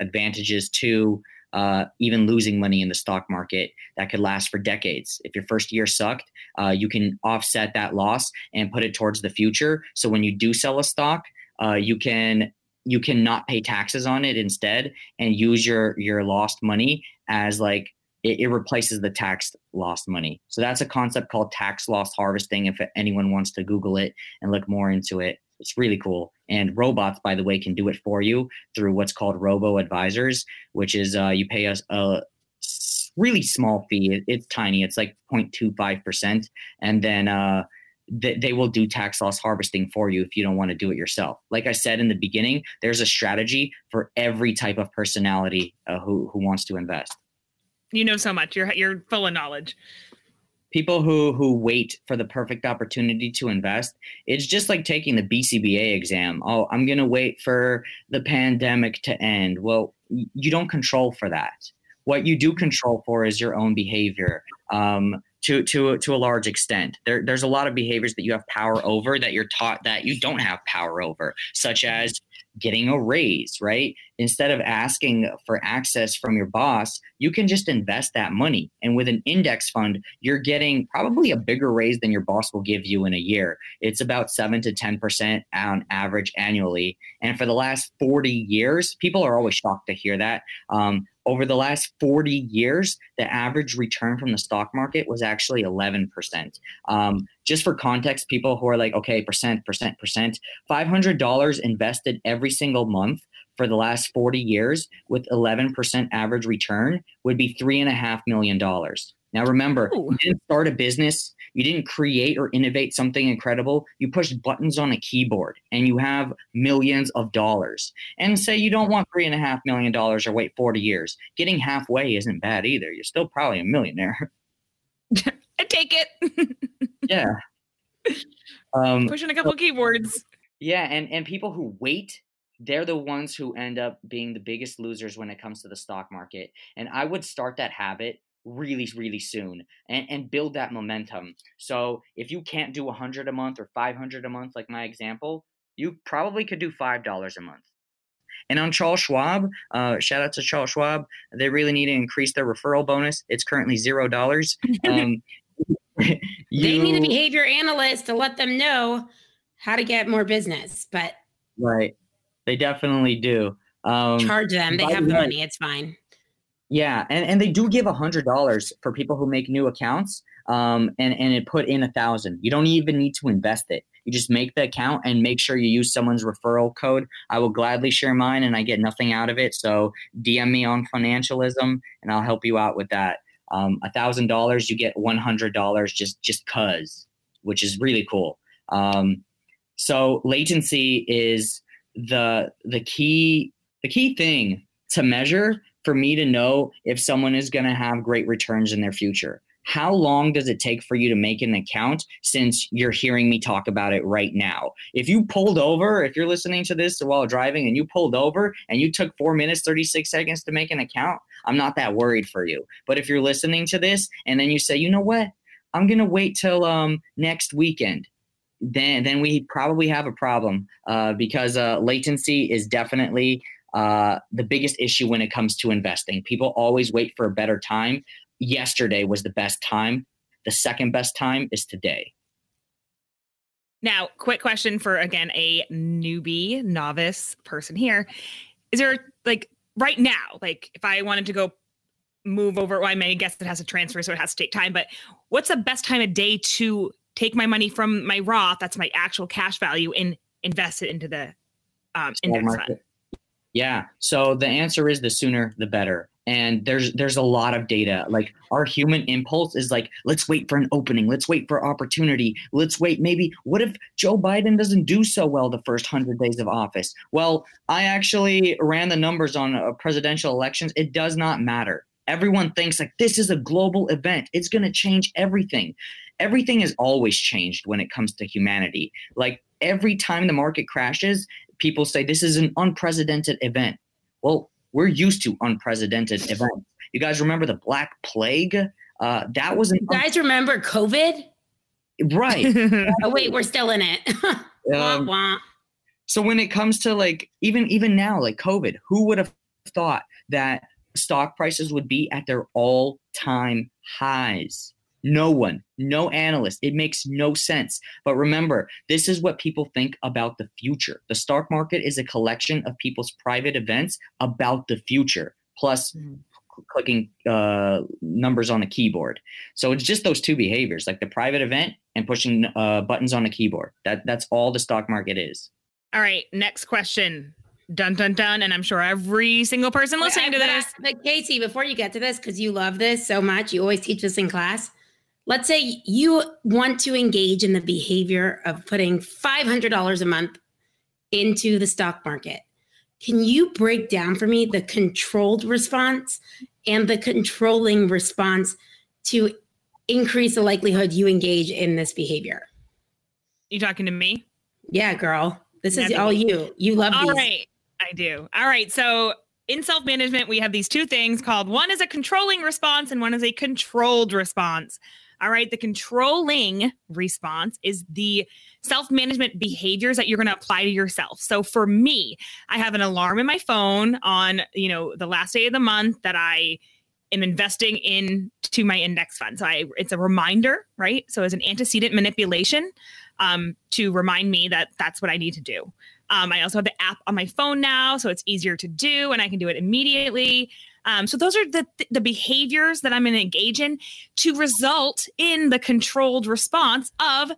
advantages to uh, even losing money in the stock market that could last for decades. If your first year sucked, uh, you can offset that loss and put it towards the future. So when you do sell a stock, uh, you can you can not pay taxes on it instead and use your your lost money as like it, it replaces the tax lost money. So that's a concept called tax loss harvesting. If anyone wants to Google it and look more into it, it's really cool. And robots, by the way, can do it for you through what's called robo advisors, which is uh, you pay us a really small fee. It, it's tiny. It's like 0.25%. And then uh, th- they will do tax loss harvesting for you if you don't want to do it yourself. Like I said in the beginning, there's a strategy for every type of personality uh, who, who wants to invest. You know so much. You're you're full of knowledge. people who who wait for the perfect opportunity to invest it's just like taking the bcba exam oh i'm going to wait for the pandemic to end well you don't control for that what you do control for is your own behavior um, to to to a large extent there, there's a lot of behaviors that you have power over that you're taught that you don't have power over such as getting a raise right instead of asking for access from your boss you can just invest that money and with an index fund you're getting probably a bigger raise than your boss will give you in a year. It's about 7 to 10% on average annually. And for the last 40 years, people are always shocked to hear that. Um, over the last 40 years, the average return from the stock market was actually 11%. Um, just for context, people who are like, okay, percent, percent, percent, $500 invested every single month for the last 40 years with 11% average return would be $3.5 million. Now, remember, Ooh. you didn't start a business, you didn't create or innovate something incredible. You pushed buttons on a keyboard and you have millions of dollars. And say you don't want $3.5 million or wait 40 years. Getting halfway isn't bad either. You're still probably a millionaire. I take it. yeah. Um, Pushing a couple keyboards. Yeah, and and people who wait, they're the ones who end up being the biggest losers when it comes to the stock market. And I would start that habit really really soon and, and build that momentum. So if you can't do 100 a month or 500 a month like my example, you probably could do $5 a month. And on Charles Schwab, uh, shout out to Charles Schwab. They really need to increase their referral bonus. It's currently zero dollars. Um, they need a you- behavior analyst to let them know how to get more business, but Right. They definitely do. Um, charge them. They have the money. It's fine. Yeah, and, and they do give a hundred dollars for people who make new accounts, um, and and it put in a thousand. You don't even need to invest it. You just make the account and make sure you use someone's referral code. I will gladly share mine, and I get nothing out of it. So DM me on Funancialism, and I'll help you out with that. Um, A thousand dollars, you get one hundred dollars just just cause, which is really cool. Um, so latency is the the key the key thing to measure for me to know if someone is going to have great returns in their future. How long does it take for you to make an account since you're hearing me talk about it right now? If you pulled over, if you're listening to this while driving and you pulled over and you took four minutes, 36 seconds to make an account, I'm not that worried for you. But if you're listening to this and then you say, you know what? I'm going to wait till um, next weekend then then we probably have a problem uh, because uh, latency is definitely uh, the biggest issue when it comes to investing. People always wait for a better time. Yesterday was the best time. The second best time is today. Now, quick question for again a newbie, novice person here. Is there like right now, like if I wanted to go move over, well, I may guess it has to transfer, so it has to take time, but what's the best time of day to take my money from my Roth, that's my actual cash value, and invest it into the um, index fund? Yeah. So the answer is the sooner the better. And there's there's a lot of data. Like our human impulse is like, let's wait for an opening, let's wait for opportunity, let's wait. Maybe what if Joe Biden doesn't do so well the first hundred days of office? Well, I actually ran the numbers on uh, presidential elections. It does not matter. Everyone thinks like this is a global event. It's going to change everything. Everything has always changed when it comes to humanity. Like every time the market crashes, people say this is an unprecedented event. Well, we're used to unprecedented events. You guys remember the Black Plague? Uh, that was an You guys remember COVID? right. Oh wait, we're still in it. Wah, Um, wah. so when it comes to like even even now, like COVID, who would have thought that stock prices would be at their all time highs? No one, no analyst. It makes no sense. But remember, this is what people think about the future. The stock market is a collection of people's private events about the future, plus Mhm. clicking uh, numbers on a keyboard. So it's just those two behaviors, like the private event and pushing uh, buttons on a keyboard. That that's all the stock market is. All right, next question. Dun dun dun. And I'm sure every single person listening to But this. But Casey, before you get to this, because you love this so much, you always teach this in class. Let's say you want to engage in the behavior of putting $500 a month into the stock market. Can you break down for me the controlled response and the controlling response to increase the likelihood you engage in this behavior? You talking to me? Yeah, girl. This is all you. You love All these. right. I do. All right. So in self management, we have these two things called one is a controlling response and one is a controlled response. All right. The controlling response is the self management behaviors that you're going to apply to yourself. So for me, I have an alarm in my phone on, you know, the last day of the month that I am investing in to my index fund. So I, it's a reminder, right? So as an antecedent manipulation um, to remind me that that's what I need to do. Um, I also have the app on my phone now, so it's easier to do, and I can do it immediately. Um, so those are the the behaviors that I'm going to engage in to result in the controlled response of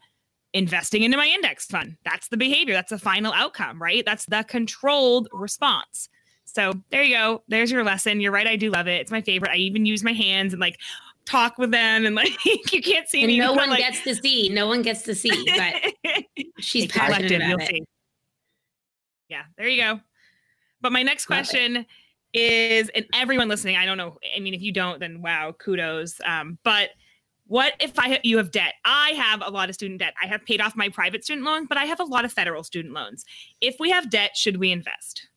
investing into my index fund. That's the behavior. That's the final outcome, right? That's the controlled response. So there you go. There's your lesson. You're right. I do love it. It's my favorite. I even use my hands and like talk with them, and like you can't see And me. no one like, gets to see. No one gets to see. But she's passionate about you'll it. see. Yeah, there you go. But my next Love it. Is, and everyone listening, I don't know. I mean, if you don't, then wow, kudos. Um, but what if I you have debt? I have a lot of student debt. I have paid off my private student loans, but I have a lot of federal student loans. If we have debt, should we invest?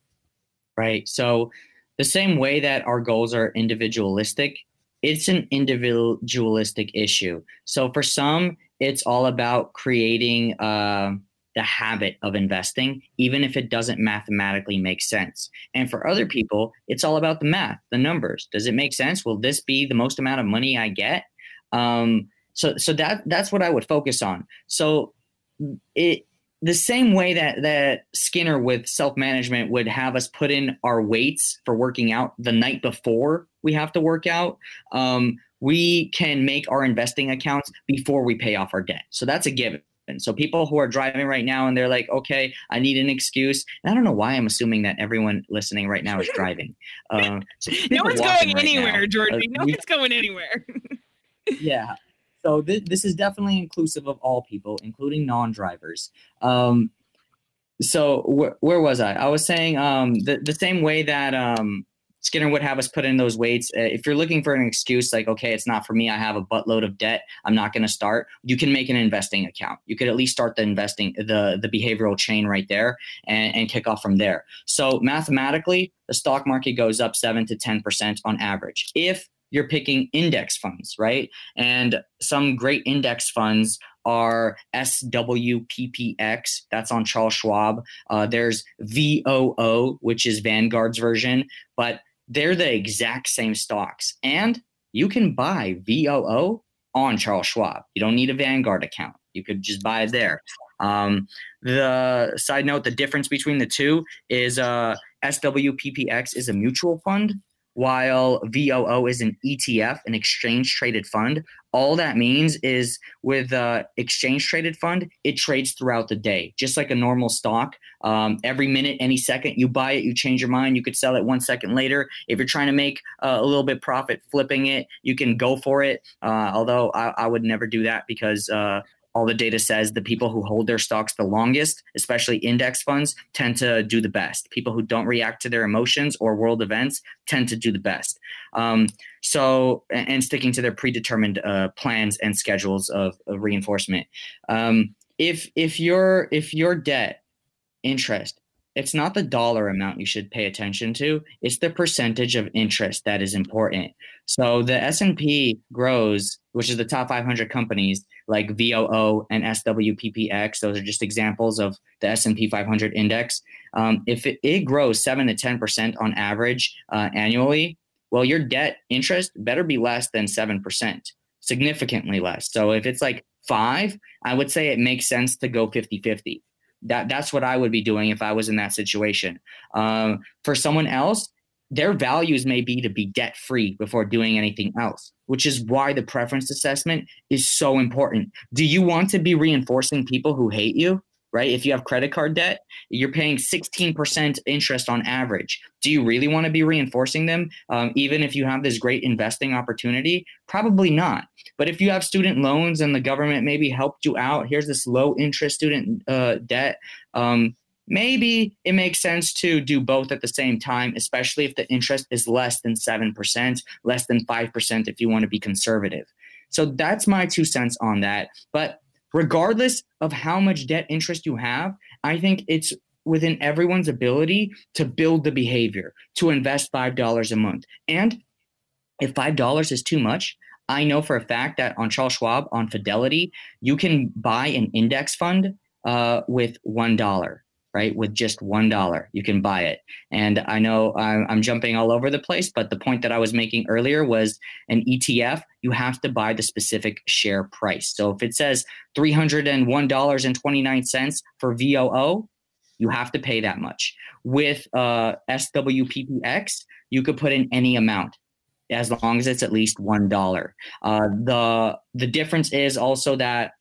right? So, the same way that our goals are individualistic, it's an individualistic issue. So, for some, it's all about creating uh, the habit of investing, even if it doesn't mathematically make sense. And for other people, it's all about the math, the numbers. Does it make sense? Will this be the most amount of money I get? Um, so, so that that's what I would focus on. So, it the same way that that Skinner with self management would have us put in our weights for working out the night before we have to work out. Um, we can make our investing accounts before we pay off our debt. So that's a given. So people who are driving right now and they're like, okay, I need an excuse. And I don't know why I'm assuming that everyone listening right now is driving. Uh, so no one's going right anywhere, Georgie. uh, no we- one's going anywhere. yeah. So th- this is definitely inclusive of all people, including non-drivers. Um, so wh- where was I? I was saying um, the the same way that um, Skinner would have us put in those weights. Uh, if you're looking for an excuse, like okay, it's not for me. I have a buttload of debt. I'm not going to start. You can make an investing account. You could at least start the investing the the behavioral chain right there and, and kick off from there. So mathematically, the stock market goes up seven to ten percent on average. If you're picking index funds, right? And some great index funds are SWPPX, that's on Charles Schwab. Uh, there's VOO, which is Vanguard's version, but they're the exact same stocks. And you can buy VOO on Charles Schwab. You don't need a Vanguard account. You could just buy it there. Um, the side note, the difference between the two is uh, SWPPX is a mutual fund, while VOO is an ETF, an exchange traded fund. All that means is with uh, exchange traded fund, it trades throughout the day, just like a normal stock. Um, every minute, any second, you buy it, you change your mind, you could sell it one second later. If you're trying to make uh, a little bit profit flipping it, you can go for it. Uh, although I, I would never do that because uh, all the data says the people who hold their stocks the longest, especially index funds, tend to do the best. People who don't react to their emotions or world events tend to do the best. Um, so, and sticking to their predetermined uh, plans and schedules of, of reinforcement. Um, if if your if your debt interest it's not the dollar amount you should pay attention to it's the percentage of interest that is important. So the s&p grows which is the top 500 companies like voo and swppx those are just examples of the s&p 500 index. Um, if it, it grows 7 to 10% on average uh, annually well your debt interest better be less than 7% significantly less. So if it's like 5 i would say it makes sense to go 50-50 that that's what I would be doing if I was in that situation. Um, for someone else, their values may be to be debt free before doing anything else, which is why the preference assessment is so important. Do you want to be reinforcing people who hate you? Right? If you have credit card debt, you're paying 16% interest on average. Do you really want to be reinforcing them, um, even if you have this great investing opportunity? Probably not. But if you have student loans and the government maybe helped you out, here's this low interest student uh, debt. Um, maybe it makes sense to do both at the same time, especially if the interest is less than 7%, less than 5% if you want to be conservative. So that's my two cents on that. But regardless of how much debt interest you have, I think it's within everyone's ability to build the behavior to invest $5 a month. And if $5 is too much, I know for a fact that on Charles Schwab, on Fidelity, you can buy an index fund uh, with $1, right? With just $1, you can buy it. And I know I'm, jumping all over the place, but the point that I was making earlier was an ETF, you have to buy the specific share price. So if it says $301.29 for VOO, you have to pay that much. With uh, SWPPX, you could put in any amount as long as it's at least one dollar. Uh, the the difference is also that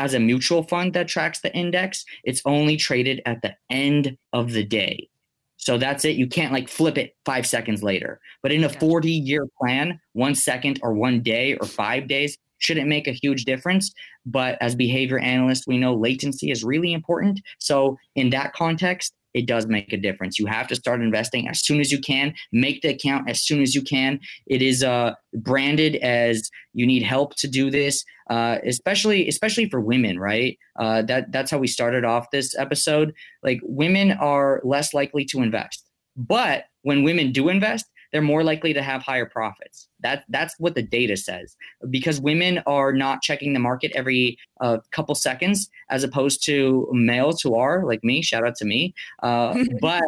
as a mutual fund that tracks the index, it's only traded at the end of the day. So that's it. You can't like flip it five seconds later. But in a 40 year plan, one second or one day or five days shouldn't make a huge difference. But as behavior analysts, we know latency is really important. So in that context, it does make a difference. You have to start investing as soon as you can. Make the account as soon as you can. It is uh, branded as you need help to do this, uh, especially especially for women, right? Uh, that that's how we started off this episode. Like women are less likely to invest, but when women do invest, they're more likely to have higher profits. That that's what the data says. Because women are not checking the market every uh, couple seconds, as opposed to males who are like me. Shout out to me. Uh, but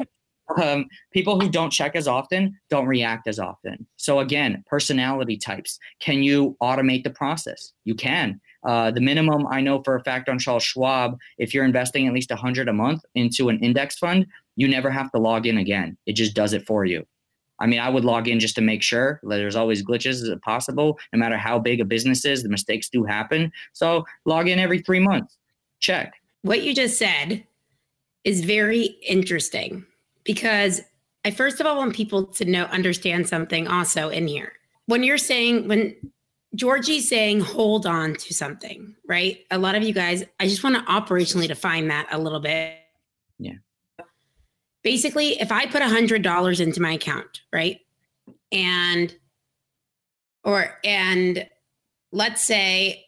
um, people who don't check as often don't react as often. So again, personality types. Can you automate the process? You can. Uh, the minimum I know for a fact on Charles Schwab, if you're investing at least 100 a month into an index fund, you never have to log in again. It just does it for you. I mean, I would log in just to make sure. There's always glitches as possible. No matter how big a business is, the mistakes do happen. So log in every three months. Check. What you just said is very interesting because I first of all want people to know understand something also in here. When you're saying when Georgie's saying hold on to something, right? A lot of you guys, I just want to operationally define that a little bit. Yeah. Basically, if I put a hundred dollars into my account, right? And or and let's say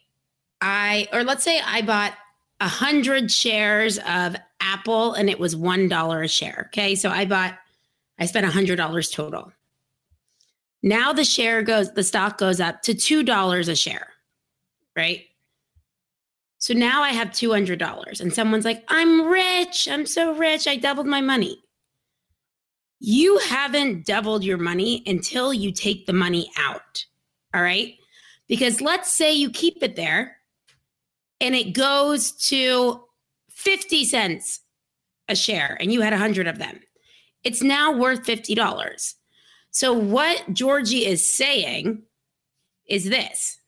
I or let's say I bought a hundred shares of Apple and it was one dollar a share. Okay. So I bought I spent a hundred dollars total. Now the share goes, the stock goes up to $2 a share, right? So now I have $200 and someone's like, I'm rich. I'm so rich. I doubled my money. You haven't doubled your money until you take the money out. All right. Because let's say you keep it there and it goes to 50 cents a share and you had 100 of them. It's now worth $50. So, what Georgie is saying is this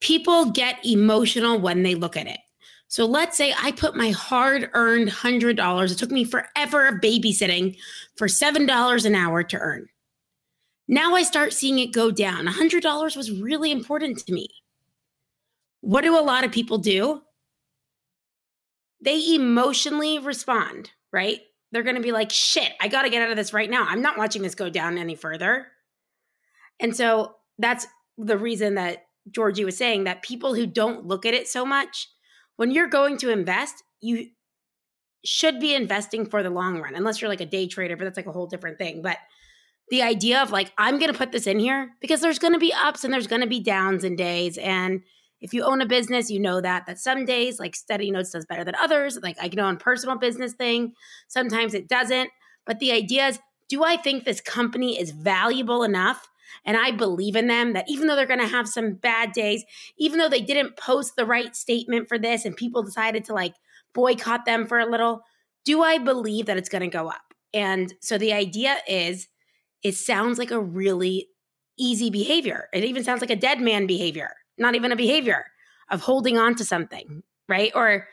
people get emotional when they look at it. So, let's say I put my hard earned $100, it took me forever of babysitting for $7 an hour to earn. Now I start seeing it go down. $100 was really important to me. What do a lot of people do? They emotionally respond, right? they're going to be like, shit, I got to get out of this right now. I'm not watching this go down any further. And so that's the reason that Georgie was saying that people who don't look at it so much, when you're going to invest, you should be investing for the long run, unless you're like a day trader, but that's like a whole different thing. But the idea of like, I'm going to put this in here because there's going to be ups and there's going to be downs and days. And if you own a business, you know that that some days like study notes does better than others. Like I know on personal business thing, sometimes it doesn't. But the idea is, do I think this company is valuable enough? And I believe in them that even though they're going to have some bad days, even though they didn't post the right statement for this and people decided to like boycott them for a little, do I believe that it's going to go up? And so the idea is, it sounds like a really easy behavior. It even sounds like a dead man behavior not even a behavior of holding on to something, right? Or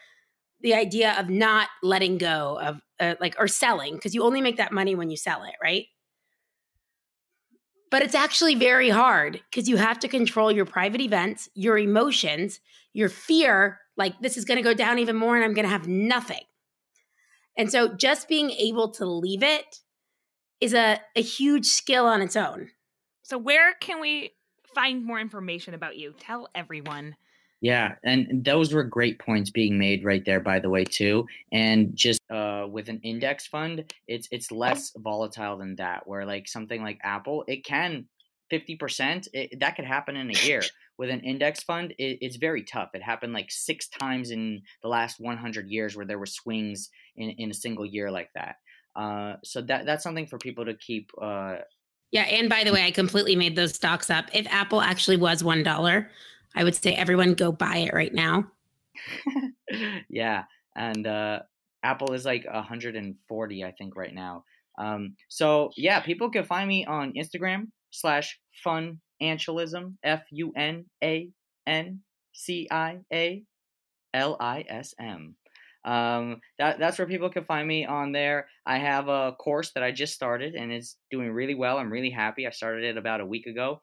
the idea of not letting go of uh, like or selling because you only make that money when you sell it, right? But it's actually very hard because you have to control your private events, your emotions, your fear like this is going to go down even more and I'm going to have nothing. And so just being able to leave it is a, a huge skill on its own. So where can we find more information about you? Tell everyone. Yeah, and those were great points being made right there, by the way, too. And just uh, with an index fund, it's it's less volatile than that. Where like something like Apple, it can fifty percent. That could happen in a year. With an index fund, it, it's very tough. It happened like six times in the last one hundred years where there were swings in in a single year like that. Uh, so that that's something for people to keep uh, yeah, and by the way, I completely made those stocks up. If Apple actually was one dollar, I would say everyone go buy it right now. yeah, and uh, Apple is like 140, I think, right now. Um, so yeah, people can find me on Instagram slash funancialism, F U N A N C I A L I S M. Um, that, that's where people can find me on there. I have a course that I just started and it's doing really well. I'm really happy. I started it about a week ago.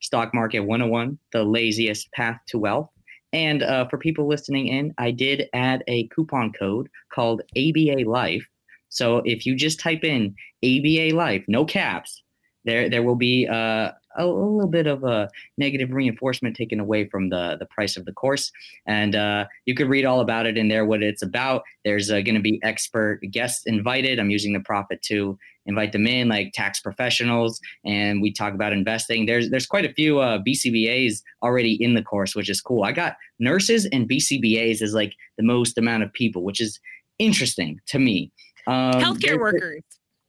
Stock Market 101, the laziest path to wealth. And uh, for people listening in, I did add a coupon code called ABA Life. So if you just type in ABA Life, no caps, there there will be uh, a, little bit of a negative reinforcement taken away from the the price of the course, and uh, you could read all about it in there, what it's about. There's uh, going to be expert guests invited. I'm using the profit to invite them in, like tax professionals, and we talk about investing. There's there's quite a few uh, BCBAs already in the course, which is cool. I got nurses and BCBAs is like the most amount of people, which is interesting to me. Um, Healthcare workers.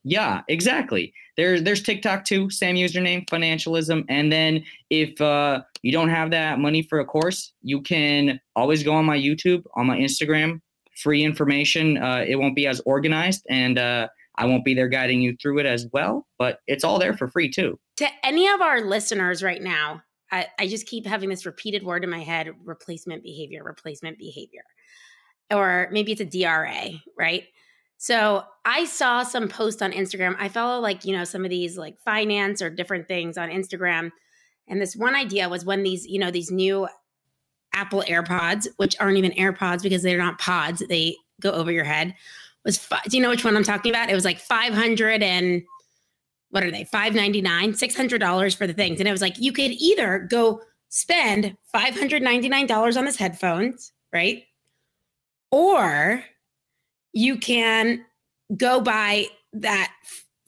Yeah, exactly. There's there's TikTok too, same username, funancialism. And then if uh, you don't have that money for a course, you can always go on my YouTube, on my Instagram, free information. Uh, it won't be as organized, and uh, I won't be there guiding you through it as well. But it's all there for free too. To any of our listeners right now, I, I just keep having this repeated word in my head replacement behavior, replacement behavior. Or maybe it's a DRA, right? So I saw some post on Instagram. I follow like, you know, some of these like finance or different things on Instagram. And this one idea was when these, you know, these new Apple AirPods, which aren't even AirPods because they're not pods, they go over your head. Was fi- do you know which one I'm talking about? It was like 500 and what are they? 599, $600 for the things. And it was like you could either go spend $599 on this headphones, right? Or you can go buy that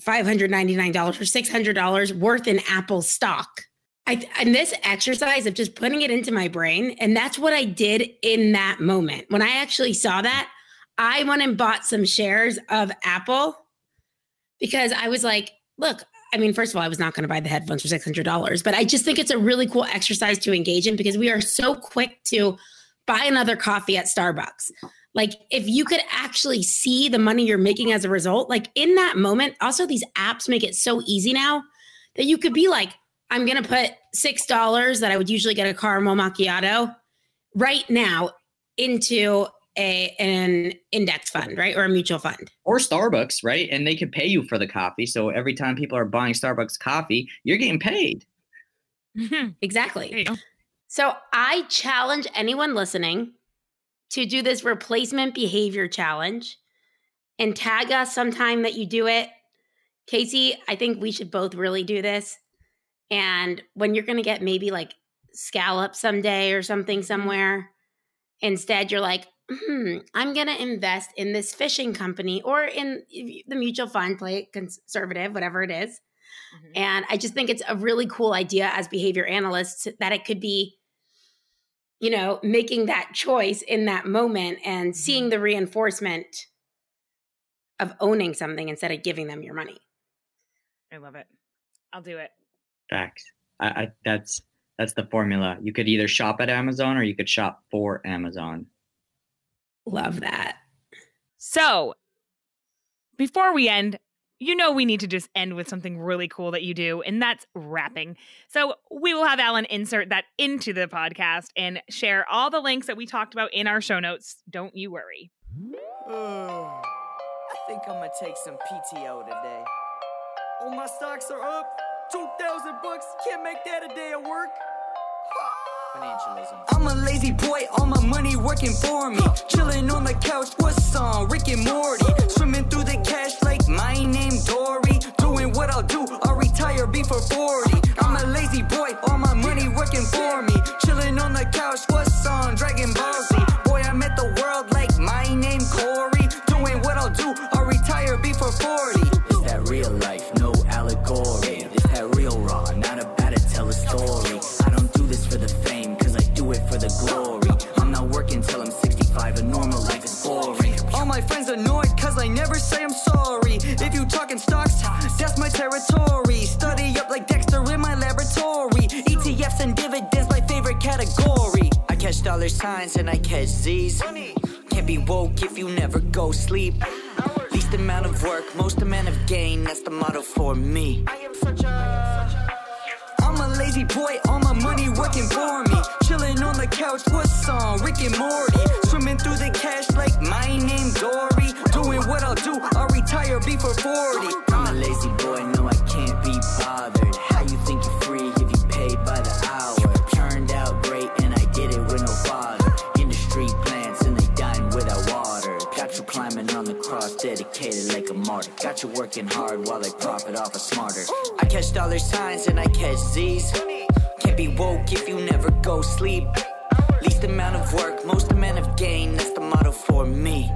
$599 or $600 worth in Apple stock. I, and this exercise of just putting it into my brain, and that's what I did in that moment. When I actually saw that, I went and bought some shares of Apple because I was like, look, I mean, first of all, I was not going to buy the headphones for $600, but I just think it's a really cool exercise to engage in because we are so quick to buy another coffee at Starbucks. Like, if you could actually see the money you're making as a result, like in that moment, also these apps make it so easy now that you could be like, I'm going to put $6 that I would usually get a caramel macchiato right now into a an index fund, right? Or a mutual fund. Or Starbucks, right? And they could pay you for the coffee. So every time people are buying Starbucks coffee, you're getting paid. Mm-hmm. Exactly. There you. So I challenge anyone listening to do this replacement behavior challenge and tag us sometime that you do it. Casey, I think we should both really do this. And when you're going to get maybe like scallop someday or something somewhere, instead you're like, hmm, I'm going to invest in this fishing company or in the mutual fund, play it conservative, whatever it is. And I just think it's a really cool idea as behavior analysts that it could be, you know, making that choice in that moment and mm-hmm. seeing the reinforcement of owning something instead of giving them your money. I love it. I'll do it. Facts. I, I that's that's the formula. You could either shop at Amazon or you could shop for Amazon. Love that. So, before we end, you know we need to just end with something really cool that you do, and that's mm-hmm. rapping. So, we will have Alan insert that into the podcast and share all the links that we talked about in our show notes. Don't you worry. I think I'm gonna take some PTO today. All my stocks are up. 2,000 bucks. Can't make that a day of work. Ah. Funancialism. I'm a lazy boy, all my money working for me. Chilling on the couch, what's on? Rick and Morty. Swimming through the cash like my name Dory. Doing what I'll do, I'll retire before 40. I'm a lazy boy, all my money working for me. Chilling on the couch, what's on? Dragon Ball Z. Boy, I met the world like my name Corey. Doing what I'll do, I'll retire before 40. Is that real life? All annoyed, cause I never say I'm sorry. If you talking stocks, that's my territory. Study up like Dexter in my laboratory. ETFs and dividends, my favorite category. I catch dollar signs and I catch Z's. Can't be woke if you never go sleep. Least amount of work, most amount of gain, that's the motto for me. I'm such a lazy boy, all my money working for me. Chilling on the couch, what's on? Rick and Morty. Swimming through the cash like my name Dory. Doing what I'll do, I'll retire before 40. I'm a lazy boy, no, I can't be bothered. How you think dedicated like a martyr. Got you working hard while they profit off a smarter. I catch dollar signs and I catch Z's. Can't be woke if you never go sleep. Least amount of work, most amount of gain, that's the motto for me.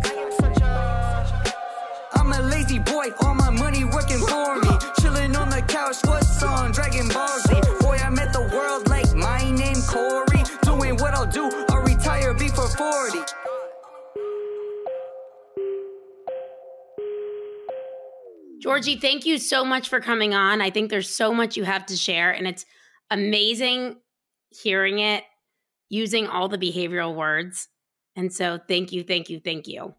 I'm a lazy boy, all my money working for me. Chilling on the couch, what's on? Dragon Ball Z. Boy, I met the world like my name Corey. Doing what I'll do, I'll retire before 40. Georgie, thank you so much for coming on. I think there's so much you have to share, and it's amazing hearing it using all the behavioral words. And so, thank you, thank you, thank you.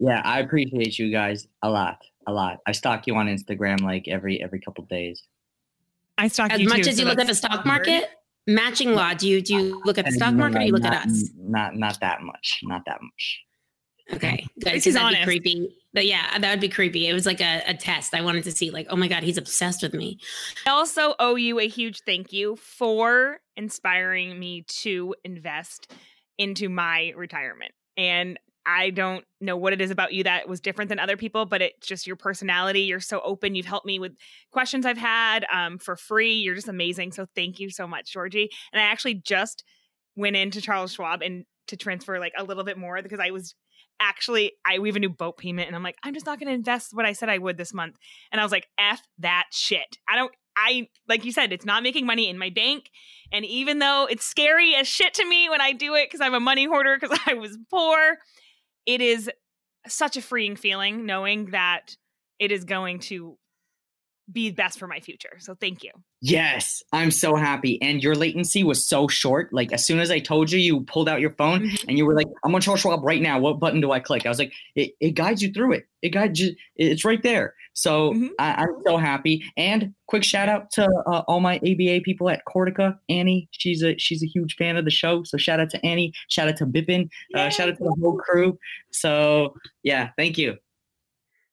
Yeah, I appreciate you guys a lot, a lot. I stalk you on Instagram like every every couple days. I stalk As you much too, as so you look at the that's stock weird. market, matching law. Do you do you look at the stock no, market or you look not, at us? Not not that much. Not that much. Okay, good. least 'cause he's that'd be honest. creepy. But yeah, that would be creepy. It was like a, a test. I wanted to see, like, oh my god, he's obsessed with me. I also owe you a huge thank you for inspiring me to invest into my retirement. And I don't know what it is about you that was different than other people, but it's just your personality. You're so open. You've helped me with questions I've had um, for free. You're just amazing. So thank you so much, Georgie. And I actually just went into Charles Schwab and to transfer like a little bit more because I was actually I we have a new boat payment and I'm like I'm just not going to invest what I said I would this month. And I was like f that shit. I don't I like you said it's not making money in my bank and even though it's scary as shit to me when I do it cuz I'm a money hoarder cuz I was poor, it is such a freeing feeling knowing that it is going to be best for my future. So thank you. Yes, I'm so happy. And your latency was so short. Like as soon as I told you, you pulled out your phone Mhm. and you were like, "I'm on Charles Schwab right now. What button do I click?" I was like, "It, it guides you through it. It guides you. It's right there." So Mhm. I, I'm so happy. And quick shout out to uh, all my ABA people at Cortica. Annie, she's a she's a huge fan of the show. So shout out to Annie. Shout out to Bippin. Uh, shout out to the whole crew. So yeah, thank you.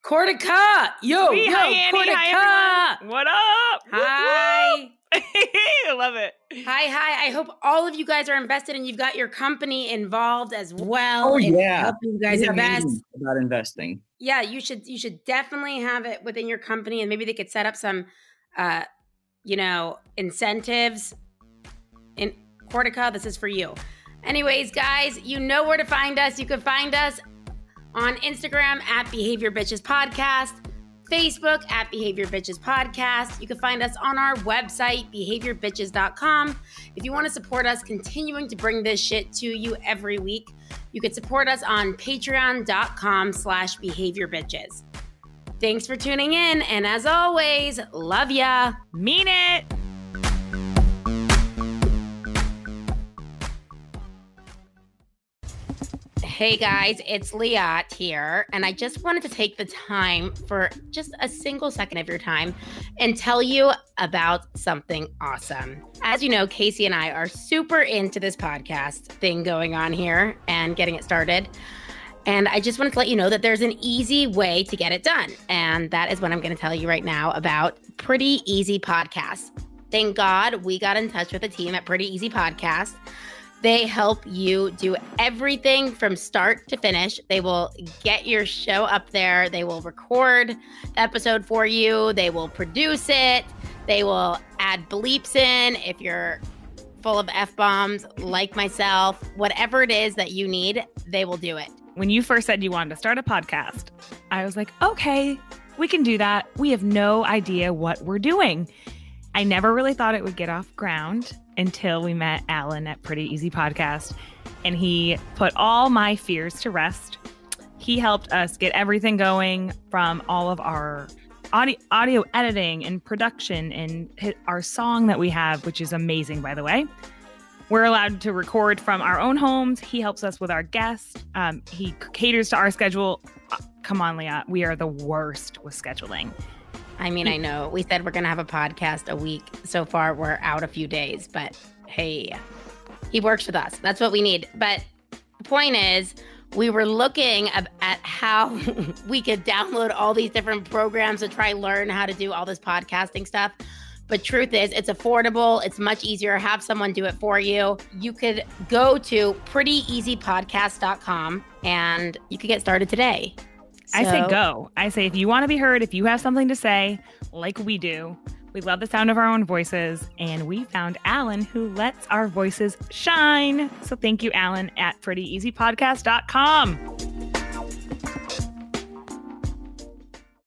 Cortica, yo, Hey, yo, hi Annie. Cortica. Hi. What up? Hi. whoop. I love it. Hi, hi. I hope all of you guys are invested and you've got your company involved as well. Oh, yeah. helping you guys We have invest. about investing. Yeah, you should you should definitely have it within your company, and maybe they could set up some, uh, you know, incentives. In Cortica, this is for you. Anyways, guys, you know where to find us. You can find us on Instagram at Behavior Bitches Podcast, Facebook at Behavior Bitches Podcast. You can find us on our website, behaviorbitches.com. If you want to support us continuing to bring this shit to you every week, you can support us on patreon.com slash behavior bitches. Thanks for tuning in, and as always, love ya. Mean it. Hey guys, it's Liat here, and I just wanted to take the time for just a single second of your time and tell you about something awesome. As you know, Casey and I are super into this podcast thing going on here and getting it started. And I just wanted to let you know that there's an easy way to get it done. And that is what I'm going to tell you right now about Pretty Easy Podcast. Thank God we got in touch with the team at Pretty Easy Podcast. They help you do everything from start to finish. They will get your show up there. They will record the episode for you. They will produce it. They will add bleeps in if you're full of F bombs, like myself. Whatever it is that you need, they will do it. When you first said you wanted to start a podcast, I was like, okay, we can do that. We have no idea what we're doing. I never really thought it would get off ground until we met Alan at Pretty Easy Podcast, and he put all my fears to rest. He helped us get everything going from all of our audio, audio editing and production and our song that we have, which is amazing, by the way. We're allowed to record from our own homes. He helps us with our guests. Um, he caters to our schedule. Uh, come on, Leah. We are the worst with scheduling. I mean, I know we said we're going to have a podcast a week. So far, we're out a few days, but hey, he works with us. That's what we need. But the point is, we were looking at how we could download all these different programs to try learn how to do all this podcasting stuff. But truth is, it's affordable. It's much easier. to Have someone do it for you. You could go to prettyeasypodcast.com and you could get started today. I say go. I say if you want to be heard, if you have something to say, like we do, we love the sound of our own voices, and we found Alan who lets our voices shine. So thank you, Alan, at prettyeasypodcast.com.